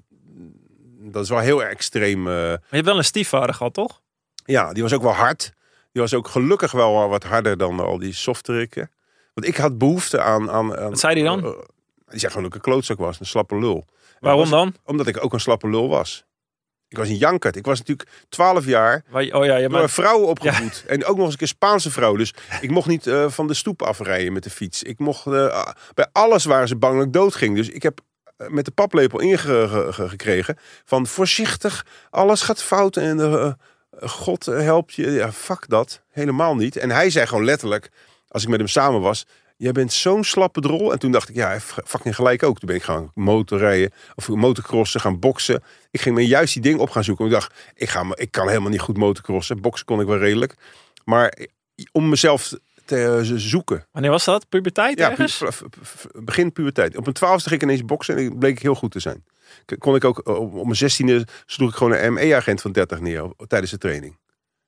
B: dat is wel heel extreem. eh,
A: Maar je hebt wel een stiefvader gehad, toch?
B: ja, die was ook wel hard. Die was ook gelukkig wel wat harder dan al die softrikken. Want ik had behoefte aan... aan, aan
A: Wat zei die dan?
B: die zei gewoon dat ik een klootzak was, een slappe lul.
A: Waarom
B: was-
A: dan?
B: Omdat ik ook een slappe lul was. Ik was een jankert. Ik was natuurlijk 12 jaar
A: Waar je- Oh ja, ja
B: door een vrouw opgevoed. En ook nog eens een keer Spaanse vrouw. Dus ik mocht niet eh, van de stoep afrijden met de fiets. Ik mocht, eh, bij alles waren ze bang dat ik dood ging. Dus ik heb met de paplepel ingekregen van voorzichtig, alles gaat fout en eh, God helpt je. Ja, fuck dat. Helemaal niet. En hij zei gewoon letterlijk, als ik met hem samen was, jij bent zo'n slappe drol. En toen dacht ik, ja, fucking gelijk ook. Toen ben ik gaan motorrijden of motocrossen, gaan boksen. Ik ging me juist die ding op gaan zoeken. Ik dacht, ik, ga, ik kan helemaal niet goed motocrossen. Boksen kon ik wel redelijk. Maar om mezelf te eh, zoeken.
A: wanneer was dat? Puberteit
B: Ja,
A: ergens?
B: pu- begin puberteit. Op mijn twaalfde ging ik ineens boksen en ik bleek heel goed te zijn. Kon ik ook, eh, op mijn zestiende sloeg ik gewoon een ME-agent van 30 neer tijdens de training.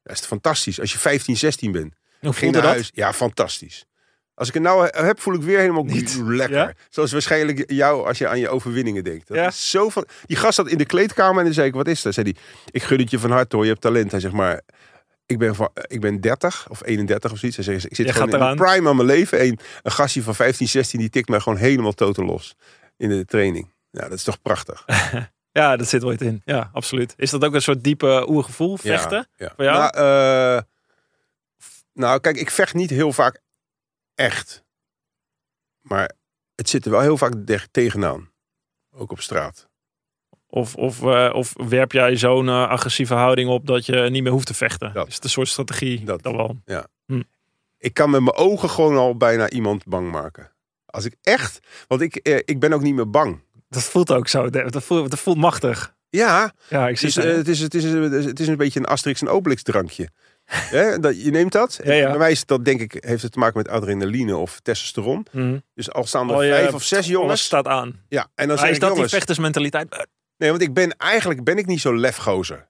B: Dat is fantastisch als je 15, 16 bent.
A: Hoe
B: Ging naar
A: dat?
B: huis. Ja, fantastisch. Als ik het nou heb, voel ik weer helemaal
A: Niet.
B: lekker.
A: Ja?
B: Zoals waarschijnlijk jou als je aan je overwinningen denkt. Dat
A: Ja.
B: is zo van... Die gast zat in de kleedkamer en dan zei ik, wat is dat? Zei hij, ik gun het je van harte hoor, je hebt talent. Hij zegt maar, ik ben, van, ik ben 30 of 31 of zoiets. Ik zit
A: Je
B: gewoon
A: gaat
B: in de prime aan mijn leven. En een gastje van 15, 16, die tikt mij gewoon helemaal totaal los in de training. Ja, dat is toch prachtig.
A: Ja, dat zit ooit in. Ja, absoluut. Is dat ook een soort diepe oergevoel, vechten?
B: Ja, ja.
A: Voor jou?
B: Nou, eh, nou, kijk, ik vecht niet heel vaak echt. Maar het zit er wel heel vaak tegenaan. Ook op straat.
A: Of, of, eh, of werp jij zo'n eh, agressieve houding op dat je niet meer hoeft te vechten?
B: Dat.
A: Is het een soort strategie?
B: Dat.
A: Wel.
B: Ik kan met mijn ogen gewoon al bijna iemand bang maken. Als ik echt, want ik, eh, ik ben ook niet meer bang.
A: Dat voelt ook zo. Dat voelt, dat voelt machtig.
B: Ja,
A: Ja, ik zie
B: dus, eh, het, is, het, is, het is een beetje een Asterix en Obelix drankje. Dat, je neemt dat.
A: Ja, ja.
B: Bij mij is dat denk ik, heeft het te maken met adrenaline of testosteron.
A: Mhm.
B: Dus al staan er
A: Oh,
B: vijf of zes jongens.
A: staat aan.
B: Ja, en dan
A: Maar is
B: ik,
A: dat die vechtersmentaliteit?
B: Nee, want ik ben eigenlijk ben ik niet zo lefgozer.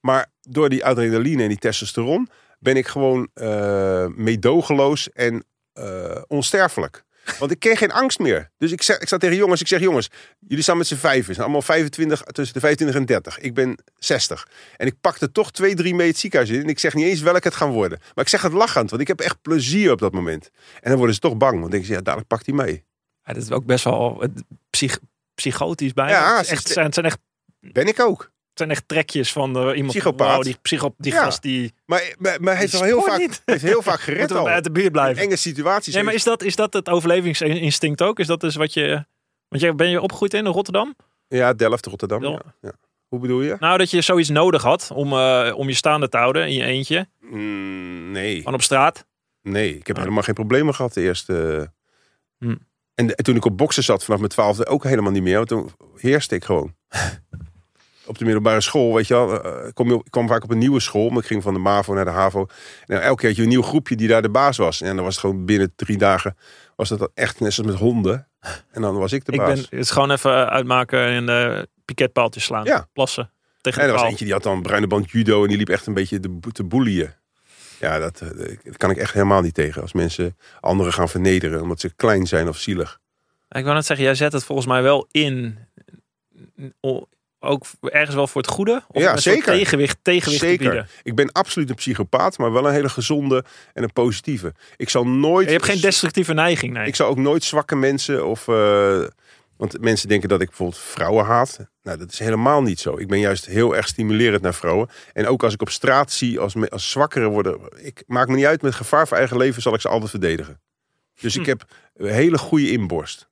B: Maar door die adrenaline en die testosteron ben ik gewoon eh meedogenloos en eh, onsterfelijk. Want ik ken geen angst meer. Dus ik, zeg, ik sta tegen jongens, ik zeg jongens, jullie staan met z'n vijf, zijn allemaal 25, tussen de 25 en 30. Ik ben 60. En ik pak er toch twee, drie mee het ziekenhuis in. En ik zeg niet eens welk het gaan worden. Maar ik zeg het lachend, want ik heb echt plezier op dat moment. En dan worden ze toch bang, want dan denken ze, ja, dadelijk pakt hij mee.
A: Ja, dat is ook best wel psych- psychotisch bij.
B: Ja,
A: het, is echt,
B: is-
A: zijn, het zijn echt
B: Ben ik ook.
A: het zijn echt trekjes van de, iemand.
B: Psychopaat.
A: Wow, die psycho, die
B: Ja.
A: gast die
B: Maar, maar, maar hij heeft al heel vaak,
A: niet.
B: heeft heel vaak gered al.
A: uit de buurt
B: In
A: blijven.
B: enge situaties.
A: Nee, maar is dat, is dat het overlevingsinstinct ook? Is dat dus wat je... Want jij, ben je opgegroeid in Rotterdam?
B: Ja, Delft, Rotterdam.
A: Ja.
B: Ja. Ja. Hoe bedoel je?
A: Nou, dat je zoiets nodig had om, eh, om je staande te houden in je eentje.
B: Mm, nee.
A: Gewoon op straat.
B: Nee, ik heb
A: Ah.
B: helemaal geen problemen gehad de eerste.
A: Hm.
B: En, de- toen ik op boksen zat vanaf mijn twaalfde ook helemaal niet meer. Want toen heerste ik gewoon. op de middelbare school, weet je wel. eh, kom je op, ik kwam vaak op een nieuwe school. Maar ik ging van de MAVO naar de HAVO. En elke keer had je een nieuw groepje die daar de baas was. En dan was het gewoon binnen drie dagen... was dat echt net zoals met honden. En dan was ik de
A: Ik
B: baas.
A: ben het is gewoon even uitmaken en de piketpaaltjes slaan.
B: Ja.
A: Plassen. Tegen
B: En er was eentje die had dan bruine band judo en die liep echt een beetje te, te boelieën. Ja, dat, eh, dat kan ik echt helemaal niet tegen. Als mensen anderen gaan vernederen omdat ze klein zijn of zielig.
A: Ik wou net zeggen, jij zet het volgens mij wel in. Ook ergens wel voor het goede. Of
B: Ja, zeker.
A: Tegenwicht, tegenwicht te
B: Zeker.
A: bieden.
B: Ik ben absoluut een psychopaat, maar wel een hele gezonde en een positieve. Ik zal nooit.
A: Je hebt geen destructieve neiging, nee.
B: Ik zal ook nooit zwakke mensen of. eh, want mensen denken dat ik bijvoorbeeld vrouwen haat. Nou, dat is helemaal niet zo. Ik ben juist heel erg stimulerend naar vrouwen. En ook als ik op straat zie als, me- als zwakkere worden. Ik maak me niet uit met gevaar voor eigen leven, zal ik ze altijd verdedigen. Dus ik
A: Hm.
B: heb een hele goede inborst.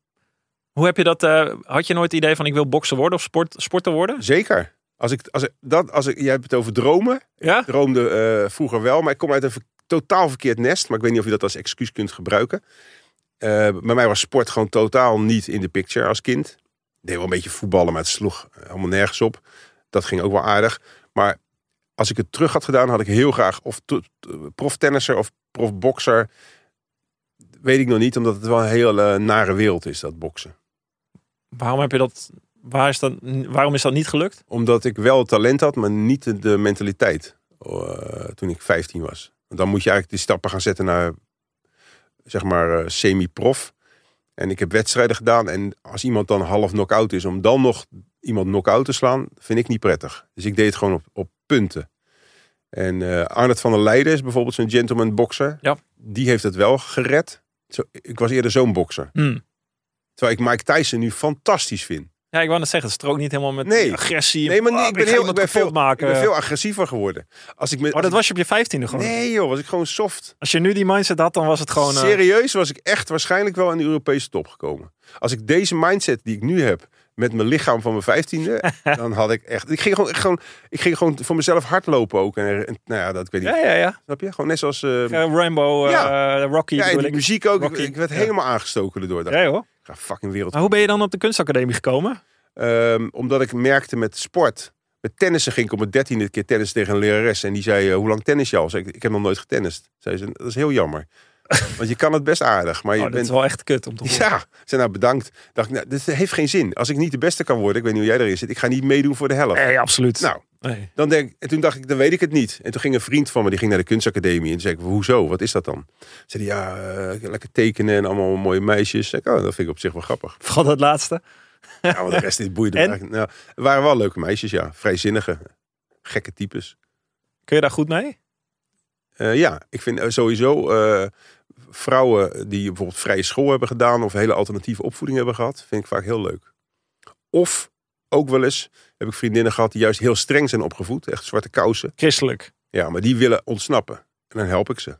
A: Hoe heb je dat? eh, had je nooit het idee van ik wil boksen worden of sport, sporter worden?
B: Zeker. Als ik, als ik, dat, als ik, jij hebt het over dromen.
A: Ja?
B: Ik droomde eh, vroeger wel, maar ik kom uit een totaal verkeerd nest. Maar ik weet niet of je dat als excuus kunt gebruiken. Eh, bij mij was sport gewoon totaal niet in de picture als kind. Ik deed wel een beetje voetballen, maar het sloeg helemaal nergens op. Dat ging ook wel aardig. Maar als ik het terug had gedaan, had ik heel graag of proftennisser of profbokser. Weet ik nog niet, omdat het wel een hele nare wereld is, dat boksen.
A: Waarom heb je dat? Waar is dat waarom is dat niet gelukt?
B: Omdat ik wel talent had, maar niet de, mentaliteit. eh, toen ik 15 was. Dan moet je eigenlijk die stappen gaan zetten naar, zeg maar, eh, semi-prof. En ik heb wedstrijden gedaan. En als iemand dan half knock-out is, om dan nog iemand knock-out te slaan, vind ik niet prettig. Dus ik deed het gewoon op, op punten. En eh Arnold van der Leijden is bijvoorbeeld zo'n gentleman bokser.
A: Ja.
B: Die heeft het wel gered. Zo, ik was eerder zo'n bokser.
A: Hmm.
B: Terwijl ik Mike Tyson nu fantastisch vind.
A: Ja, ik wou net zeggen, het strookt niet helemaal met
B: Nee.
A: agressie.
B: Nee, maar nee,
A: Oh,
B: ik ben, heel, ik ben, veel, ik ben veel agressiever geworden. Als ik me,
A: Oh, dat was je op je vijftiende gewoon.
B: Nee joh, was ik gewoon soft.
A: Als je nu die mindset had, dan was het gewoon... eh,
B: Serieus was ik echt waarschijnlijk wel in de Europese top gekomen. Als ik deze mindset die ik nu heb met mijn lichaam van mijn vijftiende, dan had ik echt. Ik ging gewoon, echt gewoon, ik ging gewoon voor mezelf hardlopen ook. En, en nou ja, dat ik weet niet.
A: ja, ja, ja.
B: Snap je? Gewoon net zoals. eh,
A: Eh, Rainbow, eh,
B: Ja.
A: Rocky
B: ja, en muziek ook. Ik, ik werd helemaal aangestoken erdoor. Dacht,
A: Ja, hoor.
B: ik ga fucking wereld.
A: Maar hoe ben je dan op de kunstacademie gekomen?
B: Ehm, omdat ik merkte met sport. Met tennissen ging ik op mijn dertiende keer tennis tegen een lerares. En die zei, eh, hoe lang tennis je al? Zei ik, ik heb nog nooit getennist. Zei ze, dat is heel jammer. Want je kan het best aardig. Maar je
A: Oh,
B: bent
A: is wel echt kut om te horen.
B: Ja, zei nou bedankt. Dacht ik, nou, dit heeft geen zin. Als ik niet de beste kan worden, ik weet niet hoe jij erin zit, ik ga niet meedoen voor de helft.
A: Nee, absoluut.
B: Nou,
A: Nee.
B: dan denk, en toen dacht ik, dan weet ik het niet. En toen ging een vriend van me, die ging naar de kunstacademie. En zei ik, hoezo? Wat is dat dan? Zei hij, ja, eh, lekker tekenen en allemaal mooie meisjes. Zei ik, oh, dat vind ik op zich wel grappig.
A: Vooral dat laatste.
B: Ja, want de rest dit boeide me
A: En?
B: Nou, waren wel leuke meisjes, ja. Vrijzinnige, gekke types.
A: Kun je daar goed mee?
B: Eh, ja, ik vind eh, sowieso vrouwen die bijvoorbeeld vrije school hebben gedaan of hele alternatieve opvoeding hebben gehad, vind ik vaak heel leuk. Of ook wel eens heb ik vriendinnen gehad die juist heel streng zijn opgevoed, echt zwarte kousen.
A: Christelijk.
B: Ja, maar die willen ontsnappen. En dan help ik ze.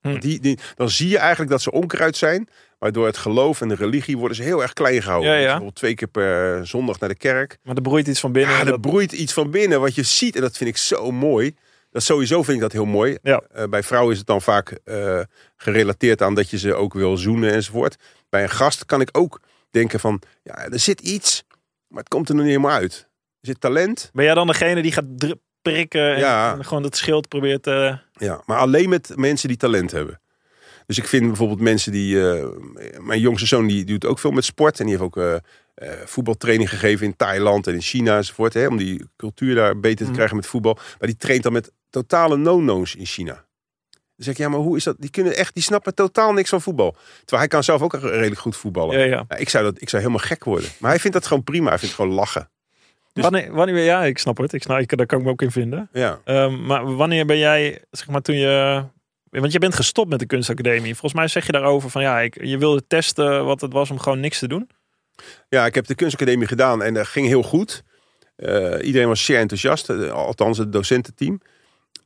A: Hm.
B: Die, die, dan zie je eigenlijk dat ze onkruid zijn, maar door het geloof en de religie worden ze heel erg klein gehouden.
A: Ja, ja.
B: Bijvoorbeeld twee keer per zondag naar de kerk.
A: Maar er broeit iets van binnen.
B: Ja, er
A: dat-
B: broeit iets van binnen wat je ziet en dat vind ik zo mooi. Dat sowieso vind ik dat heel mooi.
A: Ja.
B: Eh, bij vrouwen is het dan vaak eh, gerelateerd aan dat je ze ook wil zoenen enzovoort. Bij een gast kan ik ook denken van, ja, er zit iets, maar het komt er nog niet helemaal uit. Er zit talent,
A: Ben jij dan degene die gaat prikken en,
B: Ja.
A: en gewoon dat schild probeert... eh
B: ja, maar alleen met mensen die talent hebben. Dus ik vind bijvoorbeeld mensen die, eh, mijn jongste zoon die doet ook veel met sport en die heeft ook voetbaltraining gegeven in Thailand en in China enzovoort, hè, om die cultuur daar beter te
A: Mhm.
B: krijgen met voetbal. Maar die traint dan met totale no-no's in China. Dan zeg ik, ja, maar hoe is dat? Die kunnen echt, die snappen totaal niks van voetbal. Terwijl hij kan zelf ook redelijk goed voetballen.
A: ja, ja.
B: Ik, zou dat, ik zou helemaal gek worden. Maar hij vindt dat gewoon prima. Hij vindt het gewoon lachen. Dus-
A: Wanneer, wanneer, ja, ik snap het. Ik snap, ik, daar kan ik me ook in vinden.
B: Ja.
A: Ehm, maar wanneer ben jij, zeg maar, toen je... Want je bent gestopt met de kunstacademie. Volgens mij zeg je daarover van, ja, ik, je wilde testen wat het was om gewoon niks te doen.
B: ja, ik heb de kunstacademie gedaan en dat ging heel goed. Eh, iedereen was zeer enthousiast. eh, Althans, het docententeam.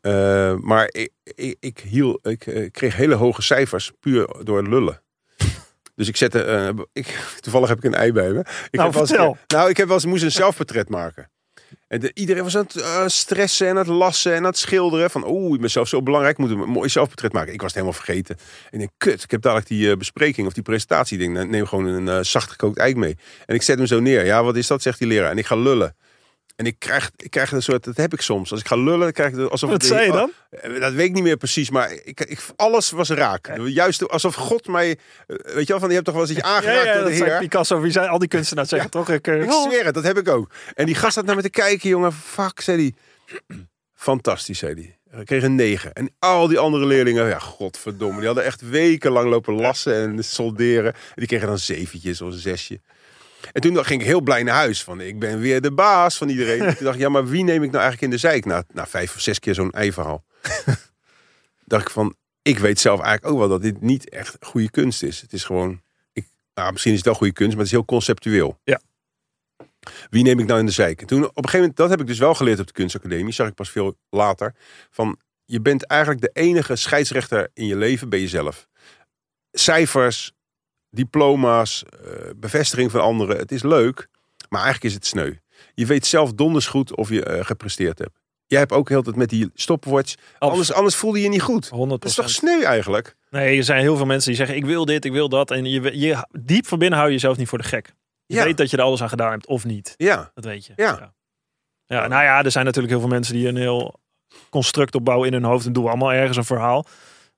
B: Eh, maar ik, ik, ik, hiel, ik eh, kreeg hele hoge cijfers puur door lullen. Dus ik zette, eh, ik, toevallig heb ik een ei bij me. Ik
A: Nou,
B: heb wel eens-
A: vertel.
B: nou, ik heb wel eens, moest een zelfportret maken. En de, iedereen was aan het stressen en aan het lassen en aan het schilderen. Van, oeh, ik ben zelf zo belangrijk, ik moet een mooi zelfportret maken. Ik was het helemaal vergeten. En ik denk, kut, ik heb dadelijk die bespreking of die presentatie. Ik denk, neem gewoon een zacht gekookt ei mee. En ik zet hem zo neer. Ja, wat is dat, zegt die leraar. En ik ga lullen. En ik krijg, ik krijg een soort, dat heb ik soms. Als ik ga lullen, dan krijg ik alsof...
A: Wat zei je dan?
B: Eh, Dat weet ik niet meer precies, maar ik, ik, alles was raak. Juist alsof God mij, eh, weet je wel, van je hebt toch wel eens dat je
A: Ja,
B: aangeraakt
A: ja,
B: door de Heer.
A: Picasso, wie zijn al die kunstenaars zeggen toch? Ik, eh,
B: Ik zweer het, dat heb ik ook. En die gast had naar me te kijken, jongen. Fuck, zei hij. Fantastisch, zei hij. Ik kreeg een negen. En al die andere leerlingen, ja, godverdomme. Die hadden echt wekenlang lopen lassen en solderen. En die kregen dan zeventjes of een zesje. En toen ging ik heel blij naar huis. Van, ik ben weer de baas van iedereen. En toen dacht ik, ja, maar wie neem ik nou eigenlijk in de zijk? Na, na vijf of zes keer zo'n ei-verhaal. dacht ik van, ik weet zelf eigenlijk ook wel dat dit niet echt goede kunst is. Het is gewoon, ik, nou, misschien is het wel goede kunst, maar het is heel conceptueel.
A: Ja.
B: Wie neem ik nou in de zijk? En toen op een gegeven moment, dat heb ik dus wel geleerd op de kunstacademie, zag ik pas veel later. Van, je bent eigenlijk de enige scheidsrechter in je leven bij jezelf. Cijfers, diploma's, eh, bevestiging van anderen. Het is leuk, maar eigenlijk is het sneu. Je weet zelf donders goed of je eh, gepresteerd hebt. Jij hebt ook heel tijd met die stopwatch. Anders, anders voelde je je niet goed.
A: 100
B: Dat is toch sneu eigenlijk?
A: Nee, er zijn heel veel mensen die zeggen: Ik wil dit, ik wil dat. En je, je, diep van binnen hou je jezelf niet voor de gek. Je
B: Ja.
A: weet dat je er alles aan gedaan hebt of niet.
B: Ja,
A: Dat weet je.
B: Ja.
A: ja. Ja, nou ja, er zijn natuurlijk heel veel mensen die een heel construct opbouwen in hun hoofd en doen allemaal ergens een verhaal.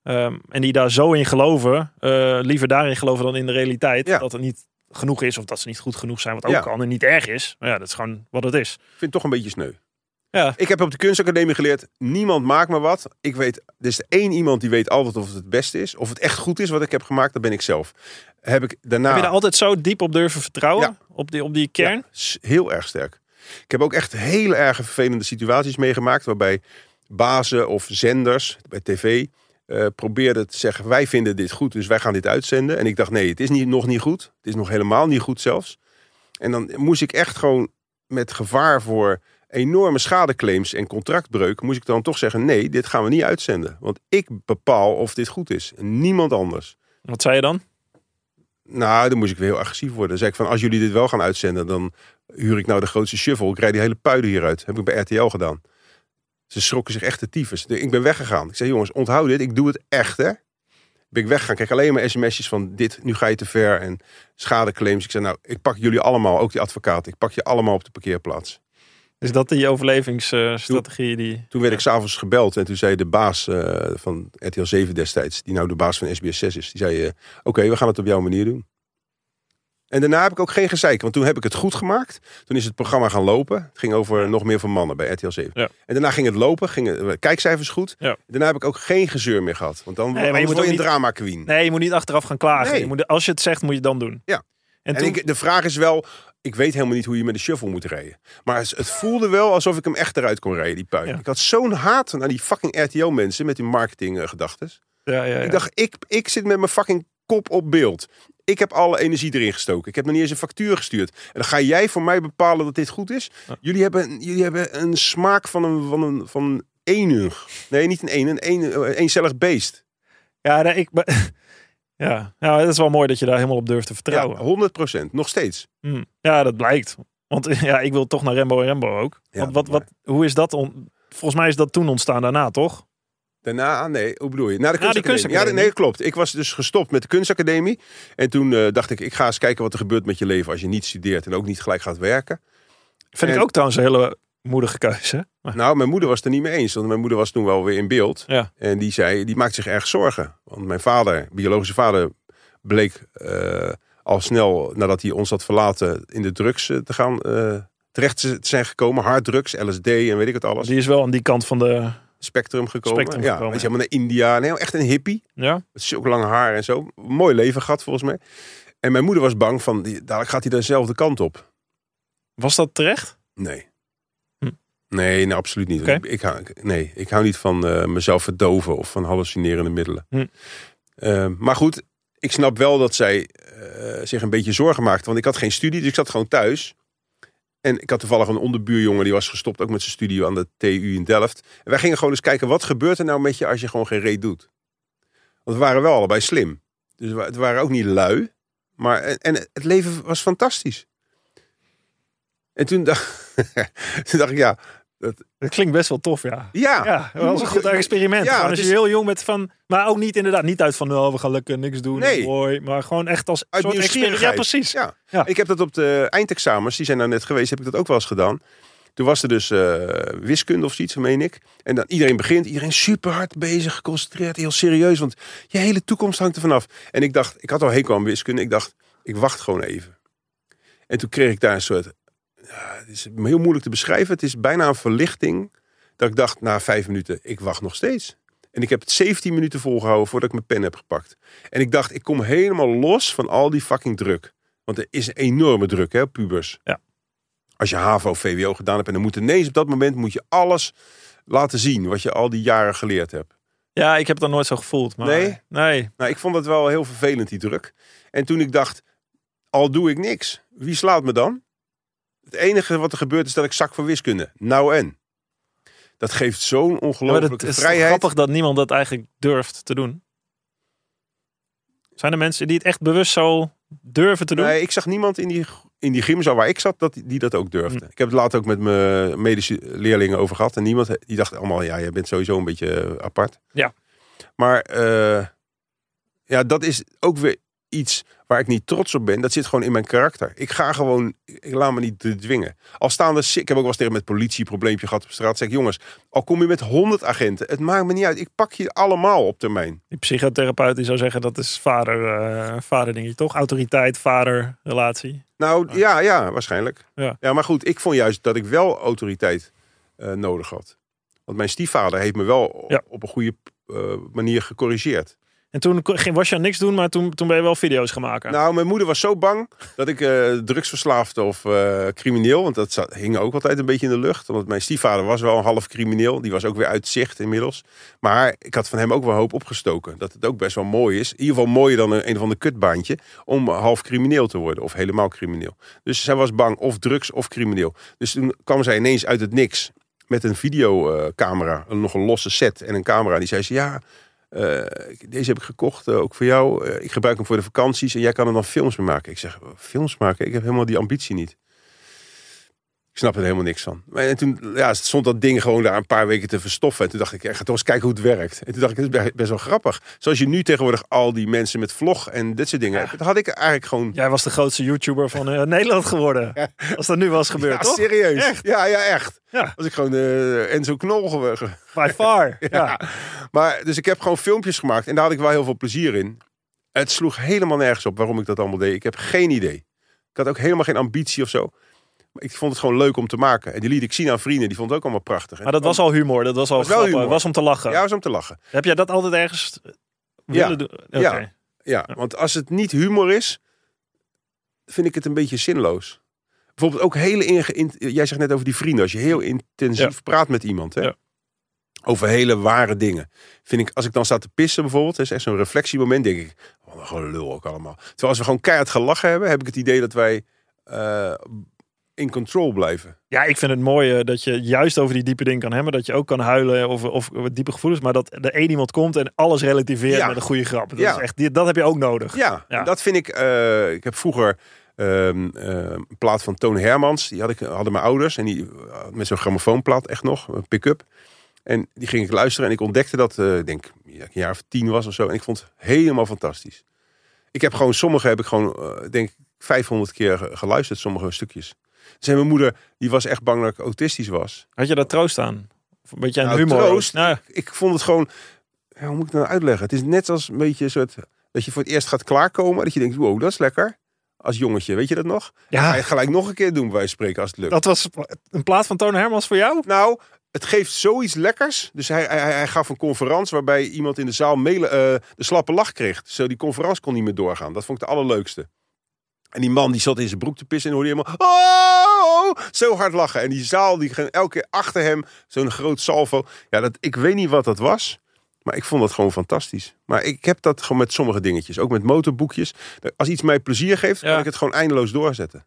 A: Ehm, en die daar zo in geloven, eh, liever daarin geloven dan in de realiteit.
B: Ja.
A: Dat het niet genoeg is of dat ze niet goed genoeg zijn, wat ook
B: Ja.
A: kan en niet erg is. Maar ja, dat is gewoon wat het is.
B: ik vind het toch een beetje sneu.
A: Ja.
B: Ik heb op de kunstacademie geleerd, niemand maakt me wat. Ik weet, er is één iemand die weet altijd of het het beste is. Of het echt goed is wat ik heb gemaakt, dat ben ik zelf. Heb ik daarna...
A: Heb je daar altijd zo diep op durven vertrouwen?
B: Ja.
A: Op, die, op die kern?
B: Heel erg sterk. Ik heb ook echt hele erge vervelende situaties meegemaakt. Waarbij bazen of zenders bij tv eh, probeerden te zeggen: wij vinden dit goed, dus wij gaan dit uitzenden. En ik dacht: nee, het is niet, nog niet goed. Het is nog helemaal niet goed zelfs. En dan moest ik echt gewoon met gevaar voor enorme schadeclaims en contractbreuk, moest ik dan toch zeggen: nee, dit gaan we niet uitzenden. Want ik bepaal of dit goed is. Niemand anders.
A: Wat zei je dan?
B: Nou, dan moest ik weer heel agressief worden. Dan zei ik van, als jullie dit wel gaan uitzenden, dan huur ik nou de grootste shuffle. Ik rijd die hele puiden hieruit. Heb ik bij RTL gedaan. Ze schrokken zich echt de tyfus. Ik ben weggegaan. Ik zei, jongens, onthoud dit. Ik doe het echt, hè. Ben ik weggegaan. Krijg alleen maar sms'jes van dit, nu ga je te ver. En schadeclaims. Ik zei, nou, ik pak jullie allemaal, ook die advocaat. Ik pak je allemaal op de parkeerplaats.
A: Is dat die overlevingsstrategie die...
B: Toen werd ik s'avonds gebeld en toen zei de baas eh, van RTL 7 destijds, die nou de baas van SBS 6 is, die zei, eh, oké, we gaan het op jouw manier doen. En daarna heb ik ook geen gezeik, want toen heb ik het goed gemaakt. Toen is het programma gaan lopen. Het ging over nog meer van mannen bij RTL 7.
A: Ja.
B: En daarna ging het lopen, gingen de kijkcijfers goed.
A: Ja.
B: Daarna heb ik ook geen gezeur meer gehad. Want dan
A: maar je
B: nee,
A: moet
B: je een drama queen.
A: Nee, je moet niet achteraf gaan klagen.
B: Nee.
A: Je moet, als je het zegt, moet je het dan doen.
B: Ja.
A: En
B: En
A: toen...
B: ik, de vraag is wel, ik weet helemaal niet hoe je met de shuffle moet rijden. Maar het voelde wel alsof ik hem echt eruit kon rijden, die puin.
A: Ja.
B: Ik had zo'n haat naar die fucking RTL mensen met die marketing eh, gedachten.
A: ja, ja, ja.
B: Ik dacht, ik, ik zit met mijn fucking kop op beeld. Ik heb alle energie erin gestoken. Ik heb nog niet eens een factuur gestuurd. En dan ga jij voor mij bepalen dat dit goed is?
A: Ja.
B: Jullie, hebben, jullie hebben een smaak van een, van een, van een enig. Nee, niet een een, een, een, een eencellig beest.
A: Ja, nee, ik... Ja. ja, het is wel mooi dat je daar helemaal op durft te
B: Ja,
A: vertrouwen.
B: 100 procent. Nog steeds.
A: Hm. Ja, dat blijkt. Want ja, ik wil toch naar Rembo en Rembo ook.
B: Ja,
A: Want wat, wat, hoe is dat? On... Volgens mij is dat toen ontstaan daarna, toch?
B: Daarna, nee, hoe bedoel je? Na de
A: die
B: kunstacademie. Ja, nee, klopt. Ik was dus gestopt met de kunstacademie. En toen eh, dacht ik, ik ga eens kijken wat er gebeurt met je leven als je niet studeert en ook niet gelijk gaat werken.
A: Vind
B: En-
A: ik ook trouwens een hele moedige keuze. Maar,
B: Nou, mijn moeder was het er niet mee eens. Want mijn moeder was toen wel weer in beeld.
A: Ja.
B: En die zei, die maakt zich erg zorgen. Want mijn vader, biologische vader, bleek eh, al snel nadat hij ons had verlaten in de drugs eh, te gaan terecht te zijn gekomen. Harddrugs, LSD en weet ik het alles.
A: die is wel aan die kant van de...
B: Spectrum gekomen.
A: Spectrum
B: ja,
A: gekomen,
B: helemaal naar India. Nee, echt een hippie.
A: Ja?
B: Met zulk lang haar en zo. Mooi leven gehad volgens mij. En mijn moeder was bang van, die- dadelijk gaat hij dezelfde kant op.
A: Was dat terecht?
B: Nee.
A: Hm.
B: Nee, nee, absoluut niet. Ik, ik hou, nee, ik hou niet van eh, mezelf verdoven of van hallucinerende middelen.
A: Hm.
B: Eh, maar goed, ik snap wel dat zij eh, zich een beetje zorgen maakte. Want ik had geen studie, dus ik zat gewoon thuis. En ik had toevallig een onderbuurjongen, die was gestopt ook met zijn studie aan de TU in Delft. En wij gingen gewoon eens kijken, wat gebeurt er nou met je als je gewoon geen reet doet? Want we waren wel allebei slim. Dus we, we waren ook niet lui. Maar, en, en het leven was fantastisch. En toen dacht, toen dacht ik, ja,
A: Dat klinkt best wel tof, ja.
B: ja,
A: Ja, dat was een goed experiment.
B: Ja,
A: als je heel jong bent van... Maar ook niet inderdaad, niet uit van... Oh, we gaan lekker niks doen.
B: Nee.
A: Mooi. Maar gewoon echt als
B: Uit
A: soort experiment. Ja, precies.
B: Ja.
A: Ja.
B: Ik heb dat op de eindexamens, die zijn nou net geweest, heb ik dat ook wel eens gedaan. Toen was er dus eh, wiskunde of zoiets, meen ik. En dan iedereen begint, iedereen super hard bezig, geconcentreerd, heel serieus. Want je hele toekomst hangt er vanaf. En ik dacht, ik had al hekel aan wiskunde. Ik dacht, ik wacht gewoon even. En toen kreeg ik daar een soort, het is heel moeilijk te beschrijven. Het is bijna een verlichting. Dat ik dacht, na vijf minuten, ik wacht nog steeds. En ik heb het 17 minuten volgehouden voordat ik mijn pen heb gepakt. En ik dacht, ik kom helemaal los van al die fucking druk. Want er is een enorme druk, hè, pubers.
A: Ja.
B: Als je HAVO, VWO gedaan hebt en dan moet ineens op dat moment moet je alles laten zien wat je al die jaren geleerd hebt.
A: Ja, ik heb dat nooit zo gevoeld. Maar...
B: Nee?
A: Nee.
B: Nou, ik vond dat wel heel vervelend, die druk. En toen ik dacht, al doe ik niks, wie slaat me dan? Het enige wat er gebeurt is dat ik zak voor wiskunde. Nou en? Dat geeft zo'n
A: Ja,
B: ongelooflijke
A: het is
B: vrijheid.
A: grappig dat niemand dat eigenlijk durft te doen. Zijn er mensen die het echt bewust zo durven te doen?
B: Nee, ik zag niemand in die, in die gymzaal waar ik zat dat, die dat ook durfde.
A: Hm.
B: Ik heb het later ook met mijn medische leerlingen over gehad. En niemand die dacht allemaal, ja, jij bent sowieso een beetje eh, apart.
A: Ja.
B: Maar eh, ja, dat is ook weer iets waar ik niet trots op ben. Dat zit gewoon in mijn karakter. Ik ga gewoon, ik laat me niet dwingen. Al staan er, ik heb ook wel eens tegen met politie een probleempje gehad op straat. Zeg ik, jongens, al kom je met honderd agenten, het maakt me niet uit. Ik pak je allemaal op termijn.
A: Die psychotherapeut die zou zeggen dat is vader, eh vader dingetje toch? Autoriteit, vader, relatie.
B: Nou ja, ja, waarschijnlijk.
A: Ja.
B: Ja. maar goed, ik vond juist dat ik wel autoriteit eh, nodig had. Want mijn stiefvader heeft me wel
A: Ja.
B: op een goede eh, manier gecorrigeerd.
A: En toen ging- was je niks doen, maar toen, toen ben je wel video's gaan maken.
B: Nou, mijn moeder was zo bang dat ik eh drugsverslaafde of eh, crimineel, want dat hing ook altijd een beetje in de lucht. Want mijn stiefvader was wel een half crimineel, die was ook weer uit zicht inmiddels. Maar ik had van hem ook wel hoop opgestoken. Dat het ook best wel mooi is. In ieder geval mooier dan een, of ander kutbaantje om half crimineel te worden of helemaal crimineel. Dus zij was bang of drugs of crimineel. Dus toen kwam zij ineens uit het niks met een videocamera, nog een losse set en een camera. Die zei ze, ja, eh, deze heb ik gekocht, eh, ook voor jou. Eh, ik gebruik hem voor de vakanties en jij kan er dan films mee maken. Ik zeg, films maken? Ik heb helemaal die ambitie niet. Ik snap er helemaal niks van. En toen ja, stond dat ding gewoon daar een paar weken te verstoffen. En toen dacht ik, ik ga toch eens kijken hoe het werkt. En toen dacht ik, het is best- wel grappig. Zoals je nu tegenwoordig al die mensen met vlog en dit soort dingen hebt. Dat had ik eigenlijk gewoon...
A: Jij was de grootste YouTuber van eh, Nederland geworden. Als dat nu was gebeurd,
B: Ja,
A: toch?
B: serieus.
A: Echt?
B: Ja, ja, echt.
A: Ja,
B: Als ik gewoon eh Enzo Knol geweest.
A: by far. ja.
B: Ja. Maar dus ik heb gewoon filmpjes gemaakt en daar had ik wel heel veel plezier in. Het sloeg helemaal nergens op waarom ik dat allemaal deed. Ik heb geen idee. Ik had ook helemaal geen ambitie of zo. Ik vond het gewoon leuk om te maken. En die liet ik zien aan vrienden. Die vonden het ook allemaal prachtig. En
A: Maar dat was al humor, dat was al
B: Was wel
A: grappig.
B: humor.
A: was om te lachen.
B: Ja, was om te lachen.
A: Heb jij dat altijd ergens willen
B: Ja.
A: doen?
B: Ja. Ja, want als het niet humor is, vind ik het een beetje zinloos. Bijvoorbeeld ook hele inge... in- Jij zegt net over die vrienden. Als je heel intensief praat met iemand, hè?
A: Ja.
B: Over hele ware dingen. Vind ik, als ik dan sta te pissen bijvoorbeeld, dat is echt zo'n reflectiemoment, denk ik, oh, wat gewoon lul ook allemaal. Terwijl als we gewoon keihard gelachen hebben, heb ik het idee dat wij eh, in control blijven.
A: Ja, ik vind het mooi eh, dat je juist over die diepe dingen kan hebben. Dat je ook kan huilen of, of wat diepe gevoelens. Maar dat er één iemand komt en alles relativeert
B: Ja.
A: met een goede grap. Dat,
B: Ja.
A: is echt, die- dat heb je ook nodig.
B: Ja,
A: Ja.
B: dat vind ik. eh, ik heb vroeger ehm, eh, een plaat van Toon Hermans. Die had ik, hadden mijn ouders. En die met zo'n grammofoonplaat, echt nog, een pick-up. En die ging ik luisteren. En ik ontdekte dat, ik denk, ja, een jaar of tien was of zo. En ik vond het helemaal fantastisch. Ik heb gewoon, sommige heb ik gewoon, denk ik, 500 keer ge- geluisterd, sommige stukjes. En mijn moeder, die was echt bang dat ik autistisch was.
A: Had je daar troost aan? Of een beetje aan
B: Nou,
A: humor?
B: troost?
A: Nou,
B: Ik vond het gewoon, ja, hoe moet ik nou uitleggen? Het is net als een beetje een soort, dat je voor het eerst gaat klaarkomen. Dat je denkt, wow, dat is lekker. Als jongetje, weet je dat nog? Ga je
A: ja,
B: gelijk nog een keer doen, van spreken, als het lukt.
A: dat was een plaat van Toon Hermans voor jou?
B: Nou, het geeft zoiets lekkers. Dus hij, hij, hij gaf een conferentie waarbij iemand in de zaal mele, eh, de slappe lach kreeg. Zo die conferentie kon niet meer doorgaan. Dat vond ik de allerleukste. En die man die zat in zijn broek te pissen en hoorde helemaal oh, zo hard lachen. En die zaal die ging elke keer achter hem zo'n groot salvo. Ja, dat, ik weet niet wat dat was. Maar ik vond dat gewoon fantastisch. Maar ik heb dat gewoon met sommige dingetjes. Ook met motorboekjes. Als iets mij plezier geeft,
A: Ja.
B: kan ik het gewoon eindeloos doorzetten.